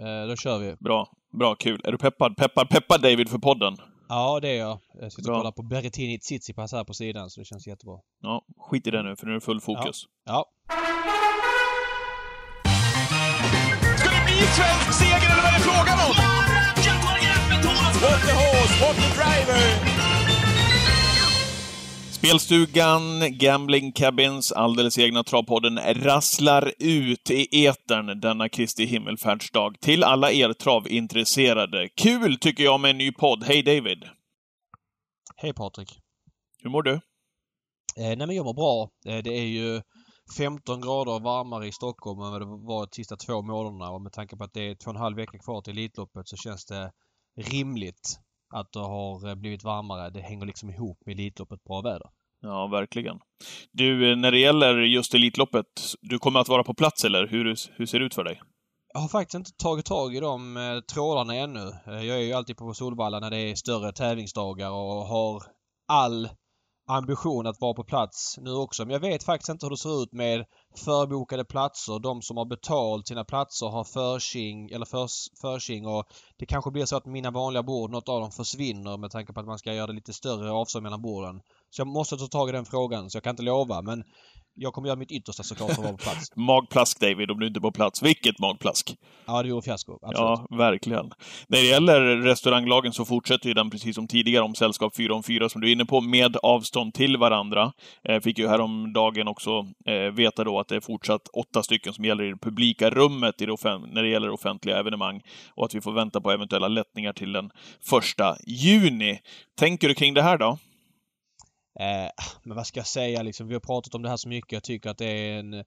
Eh, då kör vi. Bra. Bra, kul. Är du peppad? Peppad, peppad David för podden? Ja, det är jag. Jag sitter och kollar på Berrettini Tsitsipas här på sidan, så det känns jättebra. Ja, skit i det nu, för nu är det full fokus. Ja. Ska det bli svensk seger eller vad är det frågan om? What the horse, what the driver! Spelstugan, Gambling Cabins, alldeles egna travpodden rasslar ut i etern denna Kristi himmelfärdsdag till alla er travintresserade. Kul tycker jag med en ny podd. Hej David! Hej Patrik. Hur mår du? Eh, nej men jag mår bra. Eh, det är ju 15 grader varmare i Stockholm än vad det var de sista två månaderna och med tanke på att det är två och en halv vecka kvar till Elitloppet så känns det rimligt att det har eh, blivit varmare. Det hänger liksom ihop med Elitloppet bra väder. Ja, verkligen. Du, eh, när det gäller just Elitloppet, du kommer att vara på plats eller? Hur, hur ser det ut för dig? Jag har faktiskt inte tagit tag i de eh, trådarna ännu. Jag är ju alltid på Solvalla när det är större tävlingsdagar och har all ambition att vara på plats nu också. Men jag vet faktiskt inte hur det ser ut med förbokade platser. De som har betalt sina platser har försing eller förs, försing och det kanske blir så att mina vanliga bord, något av dem försvinner med tanke på att man ska göra det lite större avstånd mellan borden. Så jag måste ta tag i den frågan så jag kan inte lova men jag kommer göra mitt yttersta såklart för att vara på plats. Magplask David, om du inte är på plats. Vilket magplask! Ja, det vore fiasko. Absolut. Ja, verkligen. När det gäller restauranglagen så fortsätter ju den precis som tidigare om sällskap 4 om 4 som du är inne på, med avstånd till varandra. Eh, fick ju häromdagen också eh, veta då att det är fortsatt åtta stycken som gäller i det publika rummet i det när det gäller offentliga evenemang och att vi får vänta på eventuella lättningar till den första juni. Tänker du kring det här då? Eh, ah, men vad ska jag säga liksom? Vi har pratat om det här så mycket. Jag tycker att det är en eh,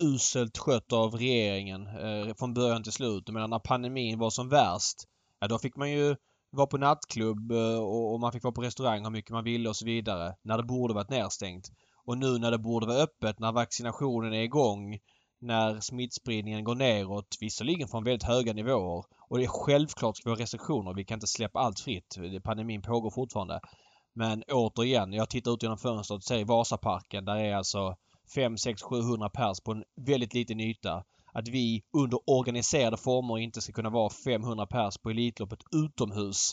uselt skött av regeringen eh, från början till slut. Jag menar när pandemin var som värst, ja då fick man ju vara på nattklubb eh, och, och man fick vara på restaurang hur mycket man ville och så vidare. När det borde varit nedstängt. Och nu när det borde vara öppet, när vaccinationen är igång, när smittspridningen går neråt, visserligen från väldigt höga nivåer. Och det är självklart ska vi ha restriktioner. Vi kan inte släppa allt fritt. Pandemin pågår fortfarande. Men återigen, jag tittar ut genom fönstret och ser Vasaparken. Där är alltså 5, 6, 700 pers på en väldigt liten yta. Att vi under organiserade former inte ska kunna vara 500 pers på Elitloppet utomhus.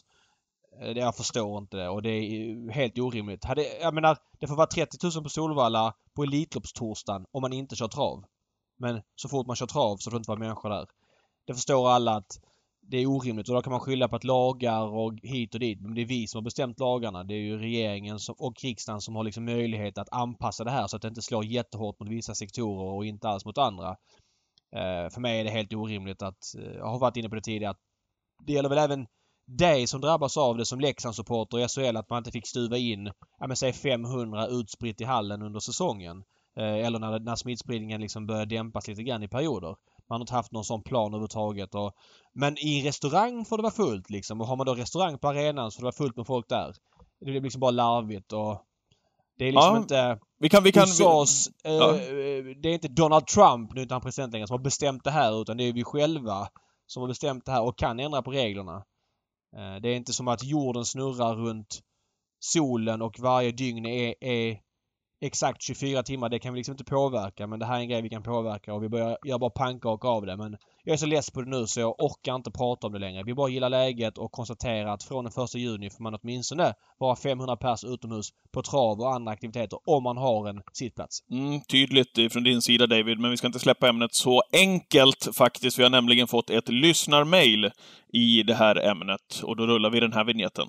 Eh, det jag förstår inte det och det är ju helt orimligt. Hade, jag menar, det får vara 30 000 på Solvalla på Elitloppstorsdagen om man inte kör trav. Men så fort man kör trav så får det inte vara människor där. Det förstår alla att det är orimligt och då kan man skylla på att lagar och hit och dit. Men det är vi som har bestämt lagarna. Det är ju regeringen som, och riksdagen som har liksom möjlighet att anpassa det här så att det inte slår jättehårt mot vissa sektorer och inte alls mot andra. Eh, för mig är det helt orimligt att, eh, jag har varit inne på det tidigare, att det gäller väl även dig som drabbas av det som Leksandssupporter i SHL att man inte fick stuva in, ja men säg 500 utspritt i hallen under säsongen. Eh, eller när, när smittspridningen liksom börjar dämpas lite grann i perioder. Man har inte haft någon sån plan överhuvudtaget. Och, men i en restaurang får det vara fullt liksom. Och har man då restaurang på arenan så får det vara fullt med folk där. Det blir liksom bara larvigt och det är liksom Ja, inte Vi kan... Vi kan USAs... Eh, Ja. Det är inte Donald Trump, nu är inte han president längre, som har bestämt det här utan det är vi själva som har bestämt det här och kan ändra på reglerna. Eh, det är inte som att jorden snurrar runt solen och varje dygn är, är exakt 24 timmar. Det kan vi liksom inte påverka men det här är en grej vi kan påverka och vi börjar göra bara pannkaka av det. Men jag är så less på det nu så jag orkar inte prata om det längre. Vi bara gillar läget och konstaterar att från den första juni får man åtminstone vara 500 pers utomhus på trav och andra aktiviteter om man har en sittplats. Mm, tydligt från din sida David, men vi ska inte släppa ämnet så enkelt faktiskt. Vi har nämligen fått ett lyssnarmail i det här ämnet och då rullar vi den här vignetten.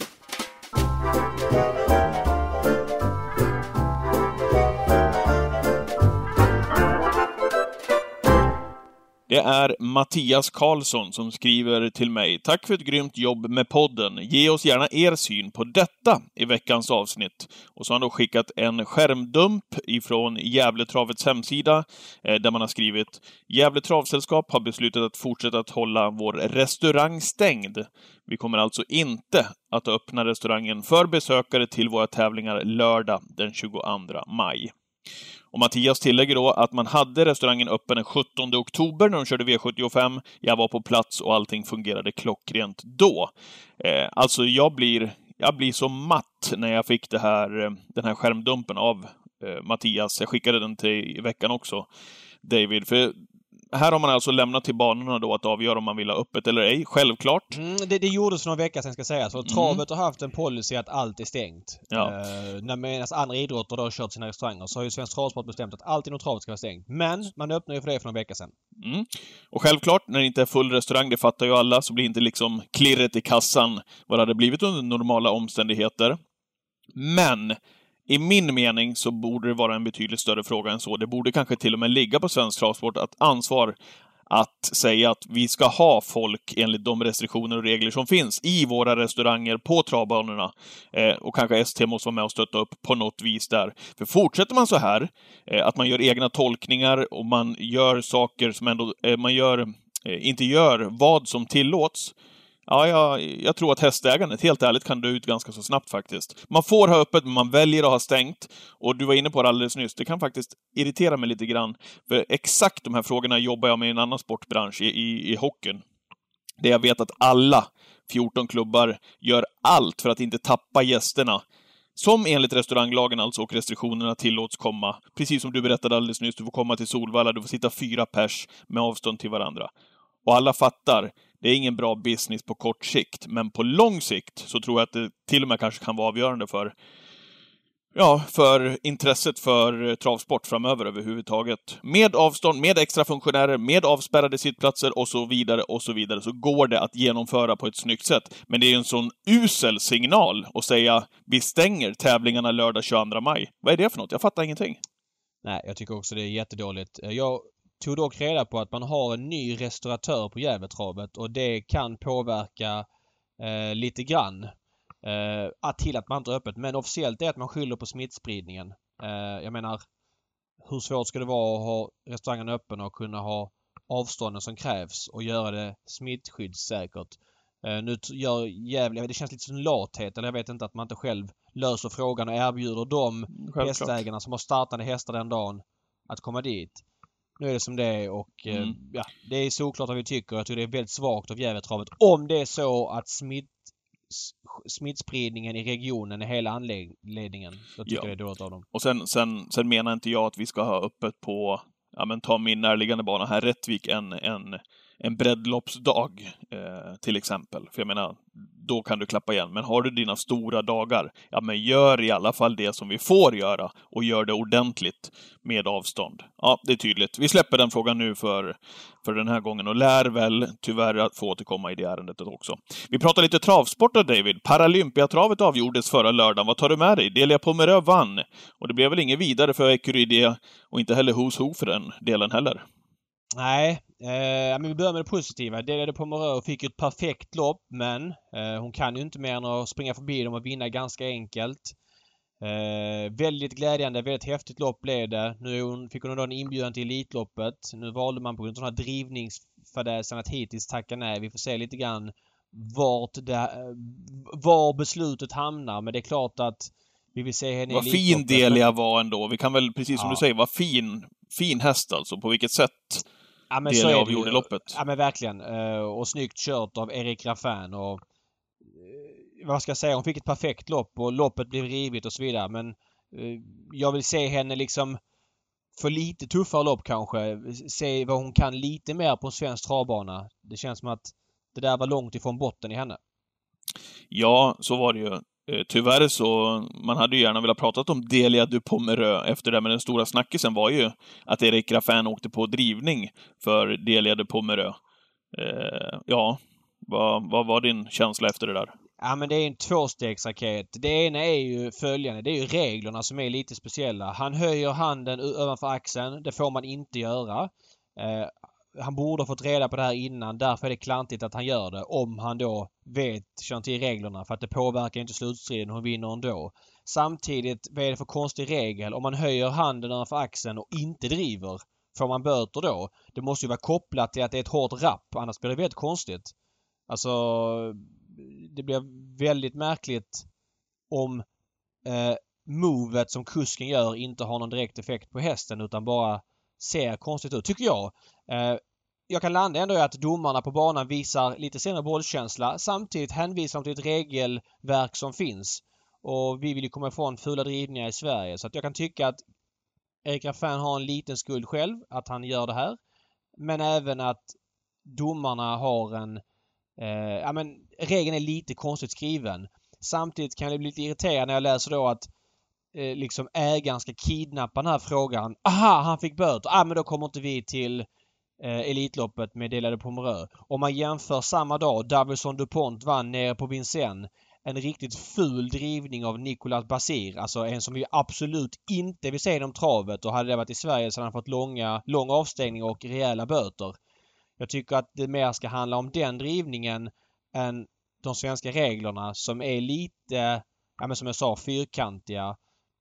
Det är Mattias Karlsson som skriver till mig. Tack för ett grymt jobb med podden. Ge oss gärna er syn på detta i veckans avsnitt. Och så har han då skickat en skärmdump ifrån Gävletravets hemsida eh, där man har skrivit Gävle Travsällskap har beslutat att fortsätta att hålla vår restaurang stängd. Vi kommer alltså inte att öppna restaurangen för besökare till våra tävlingar lördag den 22 maj. Och Mattias tillägger då att man hade restaurangen öppen den 17 oktober när de körde V75. Jag var på plats och allting fungerade klockrent då. Eh, alltså, jag blir, jag blir så matt när jag fick det här, eh, den här skärmdumpen av eh, Mattias. Jag skickade den till i veckan också, David. För här har man alltså lämnat till banorna då att avgöra om man vill ha öppet eller ej, självklart. Mm, det, det gjordes för några veckor sedan ska sägas. Och travet har haft en policy att allt är stängt. Ja. Eh, när medan andra idrotter då har kört sina restauranger så har ju Svensk Travsport bestämt att allt inom travet ska vara stängt. Men man öppnade ju för det för några veckor sedan. Mm. Och självklart, när det inte är full restaurang, det fattar ju alla, så blir inte liksom klirret i kassan vad det hade blivit under normala omständigheter. Men i min mening så borde det vara en betydligt större fråga än så. Det borde kanske till och med ligga på Svensk Travsport att ansvar att säga att vi ska ha folk enligt de restriktioner och regler som finns i våra restauranger på travbanorna. Eh, och kanske ST måste vara med och stötta upp på något vis där. För fortsätter man så här, eh, att man gör egna tolkningar och man gör saker som ändå, eh, man gör, eh, inte gör vad som tillåts, Ja, jag, jag tror att hästägandet, helt ärligt, kan dö ut ganska så snabbt faktiskt. Man får ha öppet, men man väljer att ha stängt. Och du var inne på det alldeles nyss, det kan faktiskt irritera mig lite grann. För exakt de här frågorna jobbar jag med i en annan sportbransch, i, i, i hockeyn. Där jag vet att alla 14 klubbar gör allt för att inte tappa gästerna. Som enligt restauranglagen alltså och restriktionerna tillåts komma. Precis som du berättade alldeles nyss, du får komma till Solvalla, du får sitta fyra pers med avstånd till varandra. Och alla fattar, det är ingen bra business på kort sikt, men på lång sikt så tror jag att det till och med kanske kan vara avgörande för Ja, för intresset för eh, travsport framöver överhuvudtaget. Med avstånd, med extra funktionärer, med avspärrade sittplatser och så vidare och så vidare så går det att genomföra på ett snyggt sätt. Men det är ju en sån usel signal att säga vi stänger tävlingarna lördag 22 maj. Vad är det för något? Jag fattar ingenting. Nej, jag tycker också det är jättedåligt. Jag tog dock reda på att man har en ny restauratör på Gävletravet och det kan påverka eh, lite grann eh, att till att man inte är öppet. Men officiellt är att man skyller på smittspridningen. Eh, jag menar, hur svårt ska det vara att ha restaurangen öppen och kunna ha avstånden som krävs och göra det smittskyddssäkert? Eh, nu gör Gävle, det känns lite som lathet eller jag vet inte att man inte själv löser frågan och erbjuder de Självklart. hästägarna som har startande hästar den dagen att komma dit. Nu är det som det är och eh, Mm. ja, det är såklart vad vi tycker. Jag tror det är väldigt svagt av Gävletravet. Om det är så att smitt, smittspridningen i regionen är hela anledningen. Då tycker Ja. jag det är dåligt av dem. Och sen, sen, sen menar inte jag att vi ska ha öppet på, ja men ta min närliggande bana här, Rättvik, en, en, en breddloppsdag eh, till exempel. För jag menar, då kan du klappa igen. Men har du dina stora dagar, ja men gör i alla fall det som vi får göra och gör det ordentligt med avstånd. Ja, det är tydligt. Vi släpper den frågan nu för, för den här gången och lär väl tyvärr att få återkomma i det ärendet också. Vi pratar lite travsport då, David. Paralympiatravet avgjordes förra lördagen. Vad tar du med dig? Delia Pomerö vann. Och det blev väl inget vidare för Ecuride och inte heller Who's Who för den delen heller. Nej, eh, men vi börjar med det positiva. Delade Pomerö fick ju ett perfekt lopp men eh, hon kan ju inte mer än att springa förbi dem och vinna ganska enkelt. Eh, väldigt glädjande, väldigt häftigt lopp blev det. Nu hon, fick hon då en inbjudan till Elitloppet. Nu valde man på grund av den här drivningsfadäsen att hittills tacka nej. Vi får se lite grann vart det, eh, var beslutet hamnar men det är klart att vi vill se henne i Vad fin men- Delia var ändå. Vi kan väl, precis som Ja. du säger, vad fin, fin häst alltså. På vilket sätt Ja, men Delia så avgjorde loppet. Ja men verkligen. Eh, Och snyggt kört av Erik Raffin och eh, vad ska jag säga, hon fick ett perfekt lopp och loppet blev rivigt och så vidare men eh, jag vill se henne liksom för lite tuffare lopp kanske. Se vad hon kan lite mer på en svensk travbana. Det känns som att det där var långt ifrån botten i henne. Ja, så var det ju. Eh, tyvärr så, man hade ju gärna velat prata om Delia du Pomerö efter det, men den stora snackisen var ju att Erik Raffin åkte på drivning för Delia du Pomerö. Eh, ja, vad, vad var din känsla efter det där? Ja men det är en tvåstegsraket. Det ena är ju följande. Det är ju reglerna som är lite speciella. Han höjer handen ovanför axeln. Det får man inte göra. Eh, han borde ha fått reda på det här innan. Därför är det klantigt att han gör det. Om han då vet, känner till reglerna. För att det påverkar inte slutstriden. Hon vinner ändå. Samtidigt, vad är det för konstig regel? Om man höjer handen över axeln och inte driver. Får man böter då? Det måste ju vara kopplat till att det är ett hårt rapp. Annars blir det väldigt konstigt. Alltså, det blir väldigt märkligt om eh, movet som kusken gör inte har någon direkt effekt på hästen utan bara ser konstigt ut, tycker jag. Eh, jag kan landa ändå i att domarna på banan visar lite sämre bollkänsla. Samtidigt hänvisar de till ett regelverk som finns. Och vi vill ju komma ifrån fula drivningar i Sverige. Så att jag kan tycka att Erik Raffin har en liten skuld själv att han gör det här. men även att domarna har en... Eh, ja men regeln är lite konstigt skriven. Samtidigt kan jag bli lite irriterad när jag läser då att eh, liksom ägaren ska kidnappa den här frågan. Aha, han fick böter. Ah, men då kommer inte vi till eh, Elitloppet med delade Pomerö. Om man jämför samma dag, Davison DuPont vann nere på Vincennes. En riktigt ful drivning av Nicolas Basir. Alltså en som vi absolut inte vill se inom travet och hade det varit i Sverige så hade han fått långa, lång avstängning och rejäla böter. Jag tycker att det mer ska handla om den drivningen än de svenska reglerna som är lite, ja men som jag sa, fyrkantiga.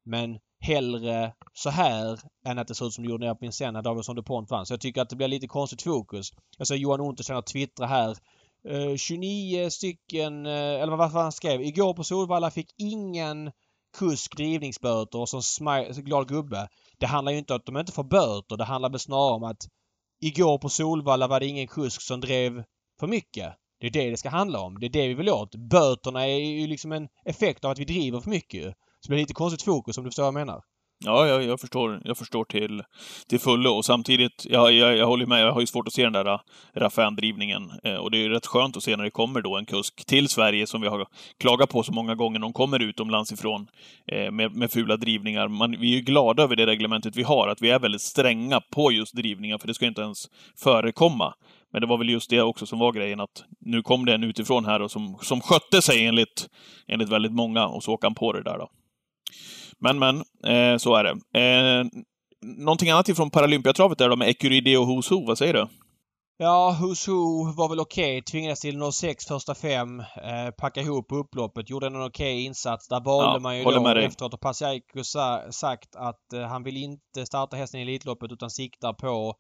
Men hellre så här än att det ser ut som det gjorde nere på Vincennes när Davidsson DuPont vann. Så jag tycker att det blir lite konstigt fokus. Jag ser Johan Untersteiner twittra här. Eh, uh, 29 stycken, uh, eller vad var han skrev? Igår på Solvalla fick ingen kusk drivningsböter och som glad gubbe. Det handlar ju inte om att de inte får böter. Det handlar väl snarare om att igår på Solvalla var det ingen kusk som drev för mycket. Det är det det ska handla om. Det är det vi vill åt. Böterna är ju liksom en effekt av att vi driver för mycket. Så det blir lite konstigt fokus om du förstår vad jag menar. Ja, jag, jag, förstår, jag förstår till, till fullo. Och samtidigt, jag, jag, jag håller med, jag har ju svårt att se den där äh, Raffin-drivningen. Eh, äh, och det är ju rätt skönt att se när det kommer då en kusk till Sverige som vi har klagat på så många gånger. De kommer utomlands ifrån eh, med, med fula drivningar. Man, vi är ju glada över det reglementet vi har, att vi är väldigt stränga på just drivningar, för det ska inte ens förekomma. Men det var väl just det också som var grejen, att nu kom det en utifrån här och som, som skötte sig enligt, enligt väldigt många, och så åker han på det där då. Men, men, eh, så är det. Eh, någonting annat ifrån Paralympiatravet där då med Ecuride och Who's Who, vad säger du? Ja, Who's Who var väl okej. Okay. Tvingades till 06 första fem. Eh, packa ihop upploppet. Gjorde en okej okay insats. Där valde ja, man ju då efteråt och Pasiaiko sa, sagt att eh, han vill inte starta hästen i Elitloppet utan siktar på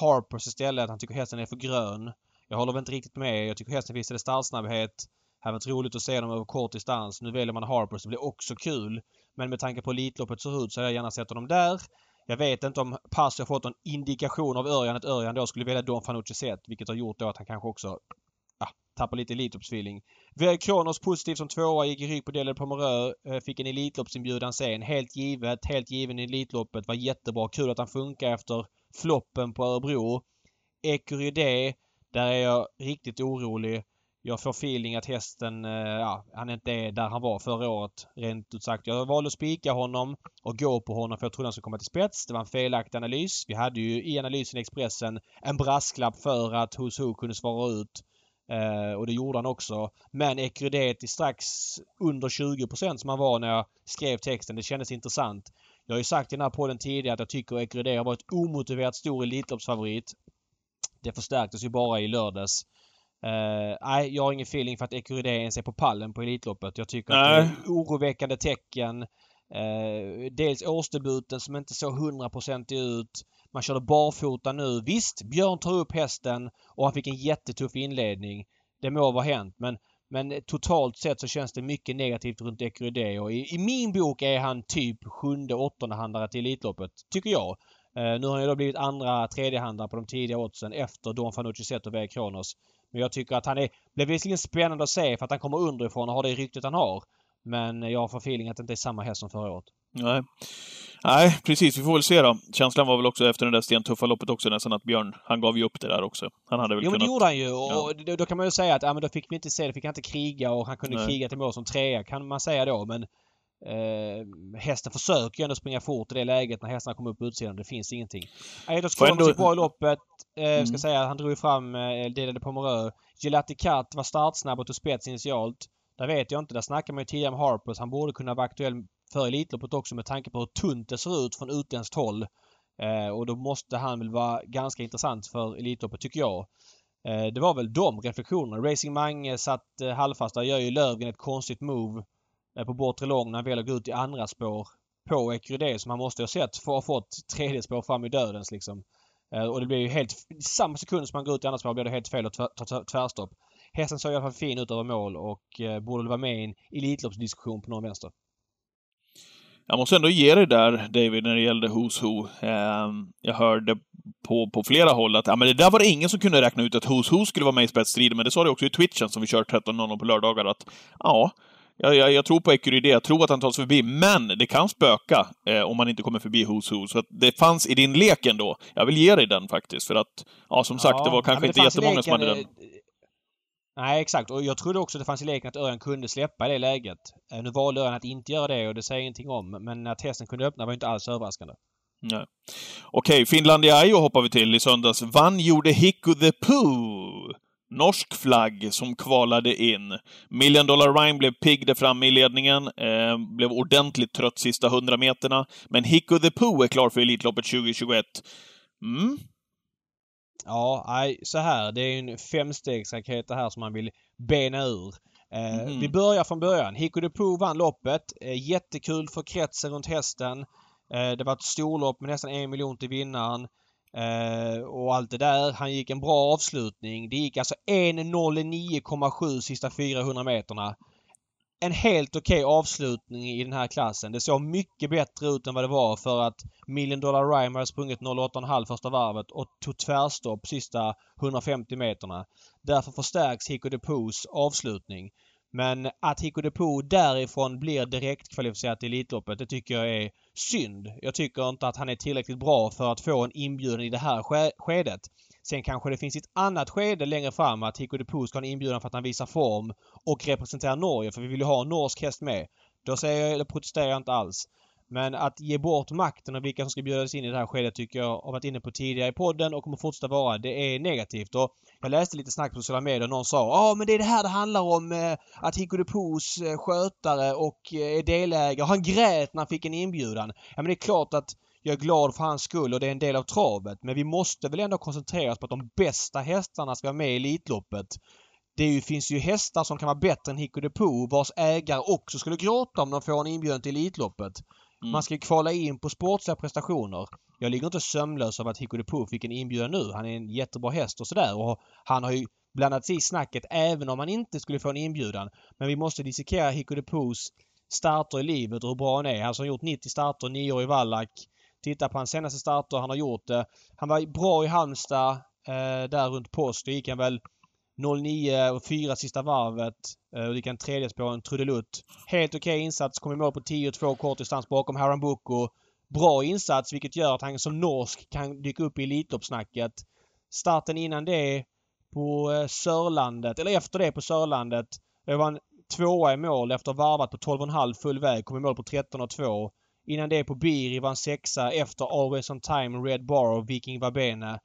Harpers istället. Han tycker hästen är för grön. Jag håller väl inte riktigt med. Jag tycker hästen visade startsnabbhet. Det hade varit roligt att se dem över kort distans. Nu väljer man Harper så Det blir också kul. Men med tanke på Elitloppet ser ut så hade jag gärna sett honom där. Jag vet inte om Passi har fått någon indikation av Örjan att Örjan då skulle välja Don Fanucci sett vilket har gjort då att han kanske också Ah, tappar lite Elitloppsfeeling. Kronos positiv som tvåa, gick i rygg på Delade Pomerö. Eh, fick en Elitloppsinbjudan sen. Helt givet, helt given i Elitloppet. Var jättebra. Kul att han funkar efter floppen på Örebro. Ecuride, där är jag riktigt orolig. Jag får feeling att hästen, eh, ja, han inte är där han var förra året. Rent ut sagt. Jag valde att spika honom och gå på honom för jag trodde han skulle komma till spets. Det var en felaktig analys. Vi hade ju i analysen i Expressen en brasklapp för att Who's Who kunde svara ut. Eh, och det gjorde han också. Men Ecrydet är strax under 20% som han var när jag skrev texten. Det kändes intressant. Jag har ju sagt i den här podden tidigare att jag tycker Ecrydet har varit omotiverat stor Elitloppsfavorit. Det förstärktes ju bara i lördags. Uh, nej, jag har ingen feeling för att Ecuride ens är på pallen på Elitloppet. Jag tycker nej. att det är oroväckande tecken. Uh, dels årsdebuten som inte såg hundraprocentig ut. Man körde barfota nu. Visst, Björn tar upp hästen och han fick en jättetuff inledning. Det må vara hänt men, men totalt sett så känns det mycket negativt runt Ecuride och i, i, min bok är han typ sjunde, åttonde handlare till Elitloppet. Tycker jag. Uh, nu har han ju då blivit andra, tredjehandlare på de tidiga oddsen efter Don Fanucci Zet och V Kronos. Men jag tycker att han är... Blir visserligen spännande att se för att han kommer underifrån och har det ryktet han har. Men jag får feeling att det inte är samma häst som förra året. Nej. Nej, precis. Vi får väl se då. Känslan var väl också efter det där stentuffa loppet också nästan att Björn, han gav ju upp det där också. Han hade väl jo, kunnat... men det gjorde han ju. Och ja. då, då, kan man ju säga att ja, men då fick vi inte se det. Fick han inte kriga och han kunde Nej. kriga till mål som trea, kan man säga då. Men Eh, hästen försöker ju ändå springa fort i det läget när hästarna kommer upp på utsidan. Det finns ingenting. Eidos Kronos gick bra i loppet. Eh, mm. ska säga, han drog ju fram eh, delade Pomerö. Gelati Kat var startsnabb och tog spets initialt. Där vet jag inte. Där snackar man ju tidigare om Harpers. Han borde kunna vara aktuell för Elitloppet också med tanke på hur tunt det ser ut från utländskt håll. Eh, och då måste han väl vara ganska intressant för Elitloppet tycker jag. Eh, det var väl de reflektionerna. Racing Mange satt eh, halvfast. Där gör ju Lövgren ett konstigt move Eh, på bortre lång när han väljer att gå ut i andra spår på Ecuride som han måste ha sett för att ha fått tredje spår fram i dödens liksom. Eh, och det blir ju helt... Samma sekund som han går ut i andra spår blir det helt fel att ta tvärstopp. Hästen såg i alla fall fin ut över mål och eh, borde vara med i en Elitloppsdiskussion på någon vänster. Jag måste ändå ge dig där, David, när det gällde Who's Who. Ehm, jag hörde på, på flera håll att ja, men det där var det ingen som kunde räkna ut att Who's Who skulle vara med i spetsstriden, men det sa det också i Twitchen som vi kör 13.00 på lördagar att ja, jag, jag, jag tror på Ecurydé, jag tror att han tar sig förbi, men det kan spöka eh, om man inte kommer förbi Who's Who. Så det fanns i din lek ändå. Jag vill ge dig den faktiskt, för att, ja som sagt, det var kanske det inte jättemånga som hade den. Nej, exakt. Och jag trodde också det fanns i leken att Örjan kunde släppa i det läget. Eh, Nu valde Örjan att inte göra det och det säger ingenting om. Men att hästen kunde öppna var inte alls överraskande. Nej. Okej, Finlandia hoppar vi till i söndags. Vann gjorde Hicko the Pooh. Norsk flagg som kvalade in. Million Dollar Rhyme blev pigg där framme i ledningen, eh, blev ordentligt trött sista 100 meterna. Men Hicko the Pooh är klar för Elitloppet 2021. Mm. Ja, nej, så här. Det är en femstegsraket det här som man vill bena ur. Eh, Mhm. Vi börjar från början. Hicko de Poo vann loppet. Eh, jättekul för kretsen runt hästen. Eh, det var ett storlopp med nästan en miljon till vinnaren. Uh, och allt det där. Han gick en bra avslutning. Det gick alltså 1.09,7 sista 400 meterna. En helt okej avslutning i den här klassen. Det såg mycket bättre ut än vad det var för att Million Dollar Rhyme hade sprungit 08,5 första varvet och tog tvärstopp sista 150 meterna. Därför förstärks Hicko de Poos avslutning. Men att Hiko de därifrån blir direkt kvalificerad till Elitloppet, det tycker jag är synd. Jag tycker inte att han är tillräckligt bra för att få en inbjudan i det här ske- skedet. Sen kanske det finns ett annat skede längre fram att Hiko de ska ha en inbjudan för att han visar form och representerar Norge, för vi vill ju ha en norsk häst med. Då säger jag, eller protesterar jag inte alls. Men att ge bort makten och vilka som ska bjudas in i det här skedet tycker jag har varit inne på tidigare i podden och kommer fortsätta vara. Det är negativt. Och jag läste lite snack på sociala medier och någon sa ja men det är det här det handlar om. Eh, att Hicko de Poos eh, skötare och eh, är delägare. Han grät när han fick en inbjudan. Ja men det är klart att jag är glad för hans skull och det är en del av travet. Men vi måste väl ändå koncentrera oss på att de bästa hästarna ska vara med i Elitloppet. Det ju, finns ju hästar som kan vara bättre än Hicko de Poo vars ägare också skulle gråta om de får en inbjudan till Elitloppet. Mm. Man ska ju kvala in på sportsliga prestationer. Jag ligger inte sömnlös av att Hicko de Puff fick en inbjudan nu. Han är en jättebra häst och sådär. Och han har ju blandat sig i snacket även om han inte skulle få en inbjudan. Men vi måste dissekera Hicko de Puffs starter i livet och hur bra han är. Alltså, han som har gjort 90 starter, 9 år i Wallach. Titta på hans senaste starter, han har gjort det. Han var bra i Halmstad, eh, där runt påsk. Då gick han väl 09 och 4 sista varvet. Eh, och gick kan tredje på en trudelutt. Helt okej insats. Kom i mål på 10-2 kort distans bakom Haram Boko. Bra insats vilket gör att han som norsk kan dyka upp i Elitloppssnacket. Starten innan det på eh, Sörlandet, eller efter det på Sörlandet. Eh, det var en tvåa i mål efter varvat på 12,5 full väg. Kom i mål på 13,2. Innan det på Biri var en sexa efter Always On Time, Red Bar och Viking Vabene.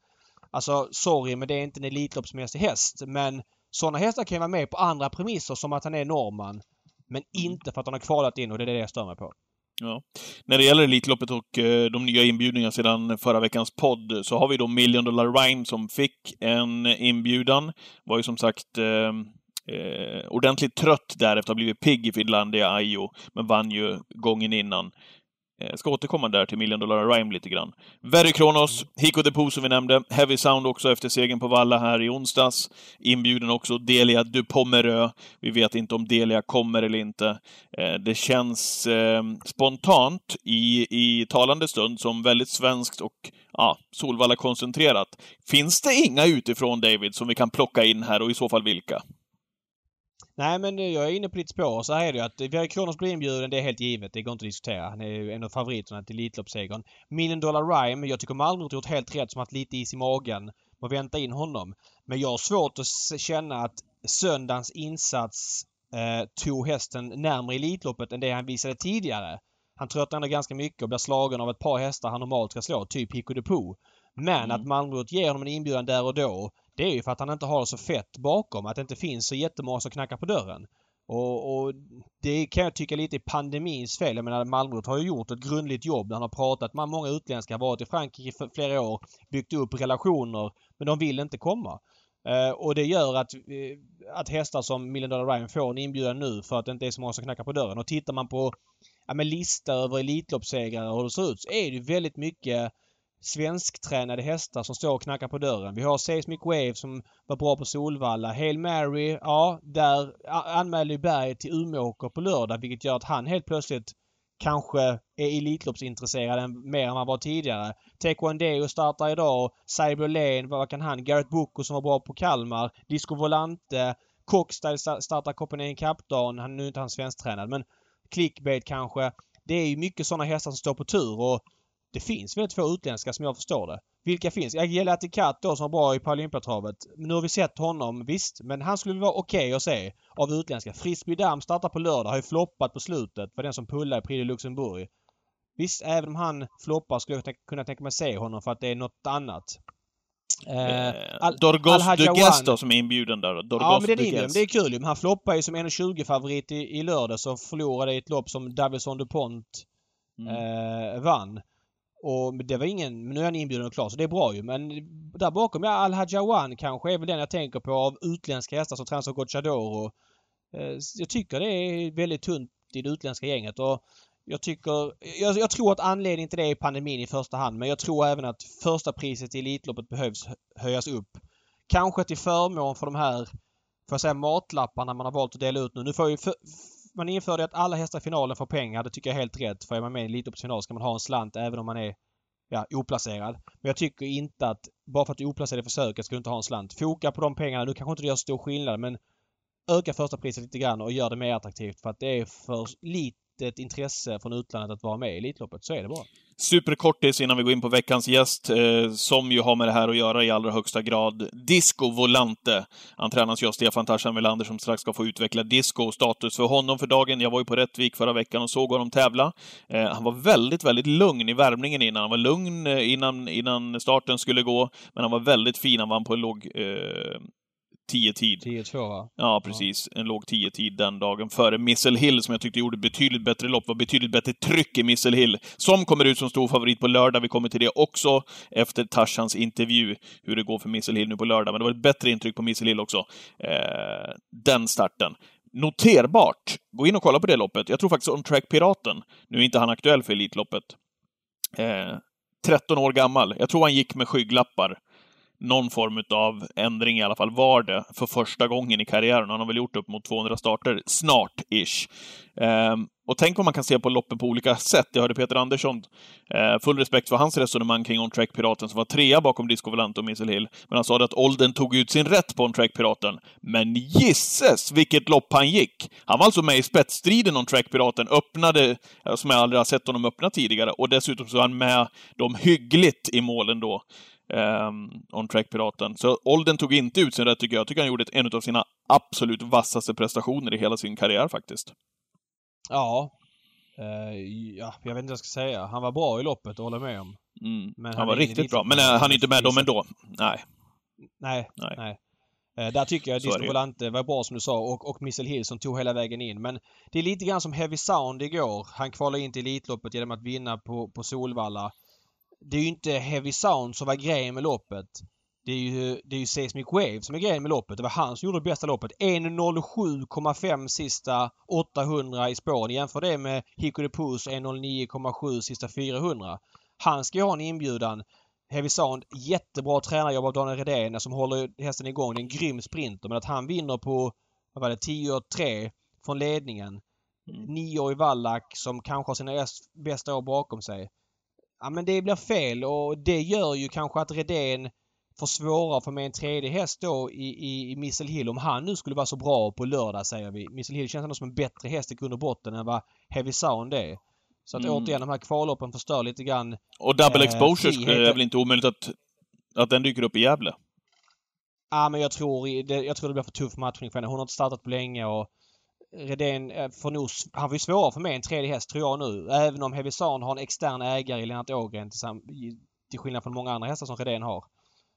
Alltså sorry men det är inte en Elitloppsmässig häst. Men sådana hästar kan ju vara med på andra premisser som att han är norrman. Men inte för att han har kvalat in och det är det jag stör mig på. Ja. När det gäller Elitloppet och eh, de nya inbjudningarna sedan förra veckans podd så har vi då Million Dollar Rhyme som fick en inbjudan. Var ju som sagt eh, eh, ordentligt trött där efter att ha blivit pigg i Finlandia Ajo, men vann ju gången innan. Jag ska återkomma där till Million Dollar Rhyme lite grann. Very Kronos, Hiko The Poo som vi nämnde, Heavy Sound också efter segern på Valla här i onsdags. Inbjuden också Delia du Pomerö. Vi vet inte om Delia kommer eller inte. Eh, det känns eh, spontant i, i talande stund som väldigt svenskt och ja, Solvalla koncentrerat. Finns det inga utifrån, David, som vi kan plocka in här och i så fall vilka? Nej men jag är inne på ditt spår. Så här är det ju att Verry Kronos blir inbjuden, det är helt givet. Det går inte att diskutera. Han är ju en av favoriterna till Elitloppssegern. Million Dollar Rhyme, jag tycker Malmö har gjort helt rätt som haft lite is i magen och vänta in honom. Men jag har svårt att känna att söndagens insats eh, tog hästen närmare Elitloppet än det han visade tidigare. Han tröttnar ändå ganska mycket och blir slagen av ett par hästar han normalt ska slå, typ Hicko de Poo. Men Mm. att Malmö ger honom en inbjudan där och då det är ju för att han inte har det så fett bakom. Att det inte finns så jättemånga som knackar på dörren. Och, och det kan jag tycka lite är pandemins fel. Jag menar Malmö har ju gjort ett grundligt jobb. Han har pratat med många utländska, har varit i Frankrike för flera år, byggt upp relationer. Men de vill inte komma. Eh, och det gör att, eh, att hästar som Million Dollar Ryan får en inbjudan nu för att det inte är så många som knackar på dörren. Och tittar man på ja, men lista över Elitloppssegrare och hur det ser ut så är det ju väldigt mycket svensktränade hästar som står och knackar på dörren. Vi har Seismic Wave som var bra på Solvalla. Hail Mary, ja, där anmälde ju Berg till Umeåker på lördag vilket gör att han helt plötsligt kanske är Elitloppsintresserad mer än han var tidigare. Taekwondo startar idag. Cyber Lane, vad kan han? Garrett Boko som var bra på Kalmar. Disco Volante. Cockstyle startar Copenhagen Cup-dagen. Han, nu är inte han svensktränad men clickbait kanske. Det är ju mycket sådana hästar som står på tur och det finns väldigt få utländska som jag förstår det. Vilka finns? Agile Atikat då som var bra i Paralympiatravet. Nu har vi sett honom, visst. Men han skulle vara okej okay att se av utländska. Frisby Dam startar på lördag. Har ju floppat på slutet. Var den som pullade i Prix de Luxemburg. Visst, även om han floppar skulle jag kunna tänka mig se honom för att det är något annat. Eh, Al Dorgos Dugues då som är inbjuden där Dorgos Ja men det är inbjuden. Det är kul ju. Men han floppar ju som 1,20 favorit i, i lördag så förlorade i ett lopp som Davison DuPont mm. eh, vann. Och det var ingen... men Nu är han inbjuden och klar så det är bra ju. Men där bakom, ja Al Hajawan kanske är väl den jag tänker på av utländska hästar som tränas av Gocciador. Eh, jag tycker det är väldigt tunt i det utländska gänget. Och jag tycker... Jag, jag, tror att anledningen till det är pandemin i första hand. Men jag tror även att första priset i Elitloppet behövs höjas upp. Kanske till förmån för de här, får jag säga, matlapparna man har valt att dela ut nu. Nu får ju för, man införde att alla hästar i finalen får pengar. Det tycker jag är helt rätt. För är man med i Elitloppsfinal ska man ha en slant även om man är ja, oplacerad. Men jag tycker inte att bara för att du är oplacerad i försöket ska du inte ha en slant. Foka på de pengarna. Nu kanske inte gör stor skillnad men öka första priset lite grann och gör det mer attraktivt för att det är för litet intresse från utlandet att vara med i Elitloppet. Så är det bara. Superkortis innan vi går in på veckans gäst, eh, som ju har med det här att göra i allra högsta grad. Disco Volante. Han tränas ju av Stefan Tarzan Melander som strax ska få utveckla disco och status för honom för dagen. Jag var ju på Rättvik förra veckan och såg honom tävla. Eh, han var väldigt, väldigt lugn i värmningen innan. Han var lugn eh, innan, innan starten skulle gå, men han var väldigt fin. Han vann på en låg eh, 10-tid. 10-2 va? Ja, precis. En låg 10-tid den dagen före Missile Hill som jag tyckte gjorde betydligt bättre lopp. var betydligt bättre tryck i Missile Hill. Som kommer ut som stor favorit på lördag. Vi kommer till det också efter Tarzans intervju, hur det går för Missile Hill nu på lördag. Men det var ett bättre intryck på Missile Hill också. Eh, den starten. Noterbart. Gå in och kolla på det loppet. Jag tror faktiskt On Track Piraten, nu är inte han aktuell för Elitloppet, eh, 13 år gammal. Jag tror han gick med skygglappar någon form av ändring i alla fall var det för första gången i karriären. Han har väl gjort upp mot 200 starter snart-ish. Ehm, och tänk vad man kan se på loppen på olika sätt. Jag hörde Peter Andersson, eh, full respekt för hans resonemang kring On Track Piraten, som var trea bakom Disco Volante och Missile Hill. Men han sa att åldern tog ut sin rätt på On Track Piraten. Men gisses vilket lopp han gick! Han var alltså med i spetsstriden On Track Piraten, öppnade, eh, som jag aldrig har sett honom öppna tidigare, och dessutom så är han med dem hyggligt i målen då um, On Track-piraten. Så åldern tog inte ut sin rätt, tycker jag. Jag tycker han gjorde en av sina absolut vassaste prestationer i hela sin karriär, faktiskt. Ja. Uh, ja, jag vet inte vad jag ska säga. Han var bra i loppet, håller med om. Mm. Men han, han var riktigt bra. Men uh, han är inte med dem ändå. Nej. Nej, nej. nej. Uh, där tycker jag att Disco Volante var bra som du sa och, och Missile Hill som tog hela vägen in. Men det är lite grann som Heavy Sound igår. Han kvalade in till Elitloppet genom att vinna på, på Solvalla det är ju inte Heavy Sound som var grejen med loppet. Det är ju, det är ju Seismic Wave som är grejen med loppet. Det var han som gjorde det bästa loppet. 1.07,5 sista 800 i spåren. Jämför det med Hiko de Pus 1.09,7 sista 400. Han ska ju ha en inbjudan. Heavy Sound, jättebra tränarjobb av Daniel Redén som håller hästen igång. Det är en grym sprinter. Men att han vinner på, vad var det, 10.3 från ledningen. Mm. Nioårig Wallach som kanske har sina bästa år bakom sig. Ja men det blir fel och det gör ju kanske att Redén får svårare få med en tredje häst då i, i, i Missile Hill. Om han nu skulle vara så bra på lördag säger vi. Missile Hill känns ändå som en bättre häst i grund och botten än vad Heavy Sound är. Så att mm. återigen, de här kvalloppen förstör lite grann... Och double eh, exposure friheten. är väl inte omöjligt att, att den dyker upp i Gävle? Ja men jag tror, jag tror det blir för tuff matchning för henne. Hon har inte startat på länge och Redén eh, får nog, han får ju svårare för mig en tredje häst tror jag nu. Även om Hevisan har en extern ägare i Lennart Ågren till skillnad från många andra hästar som Redén har.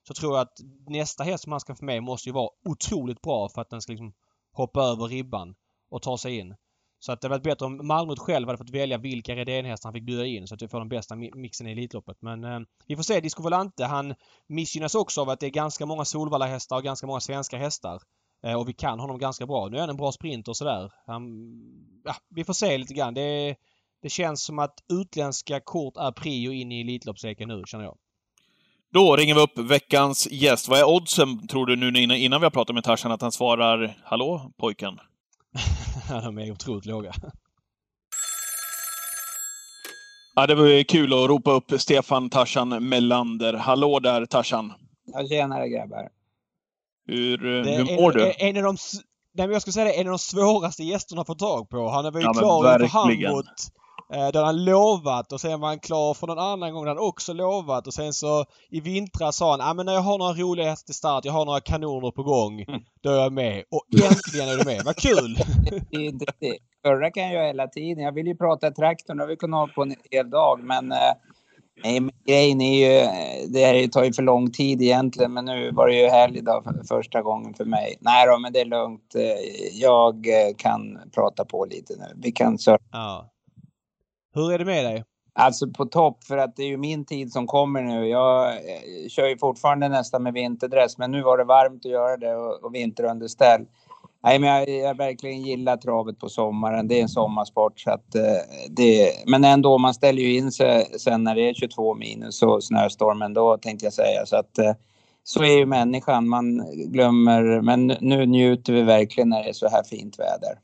Så tror jag att nästa häst som han ska få med måste ju vara otroligt bra för att den ska liksom hoppa över ribban och ta sig in. Så att det hade varit bättre om Malmö själv hade fått välja vilka Redén-hästar han fick bjuda in så att vi får den bästa mixen i Elitloppet. Men eh, vi får se. Disco Volante han missgynnas också av att det är ganska många Solvalla-hästar och ganska många svenska hästar. Eh, och vi kan honom ganska bra. Nu är han en bra sprinter och sådär. Han, ja, vi får se lite grann. Det, det känns som att utländska kort är prio in i Elitloppsleken nu, känner jag. Då ringer vi upp veckans gäst. Vad är oddsen, tror du, nu innan vi har pratat med Tarzan, att han svarar ”Hallå, pojken”? De är otroligt låga. Ja, det var kul att ropa upp Stefan Tarzan Melander. Hallå där, Tarzan! Ja, tjenare grabbar! Hur, hur mår du? En av, de, Nej jag skulle säga det, en av de svåraste gästerna att få tag på. Han var ju Ja, klar inför. Hamburg. Eh, där han lovat och sen var han klar för någon annan gång där han också lovat och sen så i vintras sa han ah, men när jag har några roliga hästar till start, jag har några kanoner på gång. Mm. Då är jag med. Och äntligen är du med. Vad kul! Det är inte det. Förra kan jag göra hela tiden. Jag vill ju prata traktorn, det har vi kunnat ha på en hel dag. Men, eh, nej, men grejen är ju, eh, det här tar ju för lång tid egentligen. Men nu var det ju helgdag för första gången för mig. Nej då, men det är lugnt. Eh, Jag eh, kan prata på lite nu. Vi kan surfa. Ja. Hur är det med dig? Alltså på topp, för att det är ju min tid som kommer nu. Jag kör ju fortfarande nästan med vinterdress, men nu var det varmt att göra det och, och vinterunderställ. Nej, men jag, jag verkligen gillar travet på sommaren. Det är en sommarsport. Så att, eh, det, men ändå, man ställer ju in sig sen när det är 22 minus och snöstormen då tänkte jag säga. Så att eh, så är ju människan. Man glömmer, men nu njuter vi verkligen när det är så här fint väder.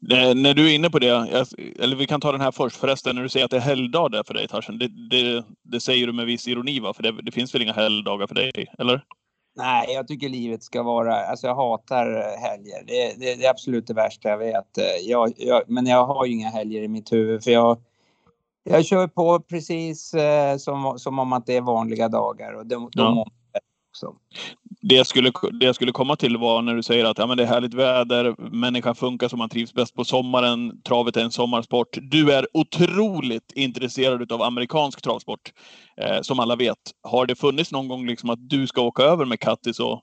Det, när du är inne på det, jag, eller vi kan ta den här först förresten, när du säger att det är helgdag där för dig Tarzan. Det, det, det säger du med viss ironi va? För det, det finns väl inga helgdagar för dig, eller? Nej, jag tycker livet ska vara... Alltså jag hatar helger. Det, det, det är absolut det värsta jag vet. Eh, Jag, jag, men jag har ju inga helger i mitt huvud för jag, jag kör på precis eh, som, som om att det är vanliga dagar och de, de Ja. också. Det jag, skulle, det jag skulle komma till var när du säger att ja, men det är härligt väder, människan funkar som man trivs bäst på sommaren, travet är en sommarsport. Du är otroligt intresserad av amerikansk travsport, eh, som alla vet. Har det funnits någon gång liksom att du ska åka över med Kattis och,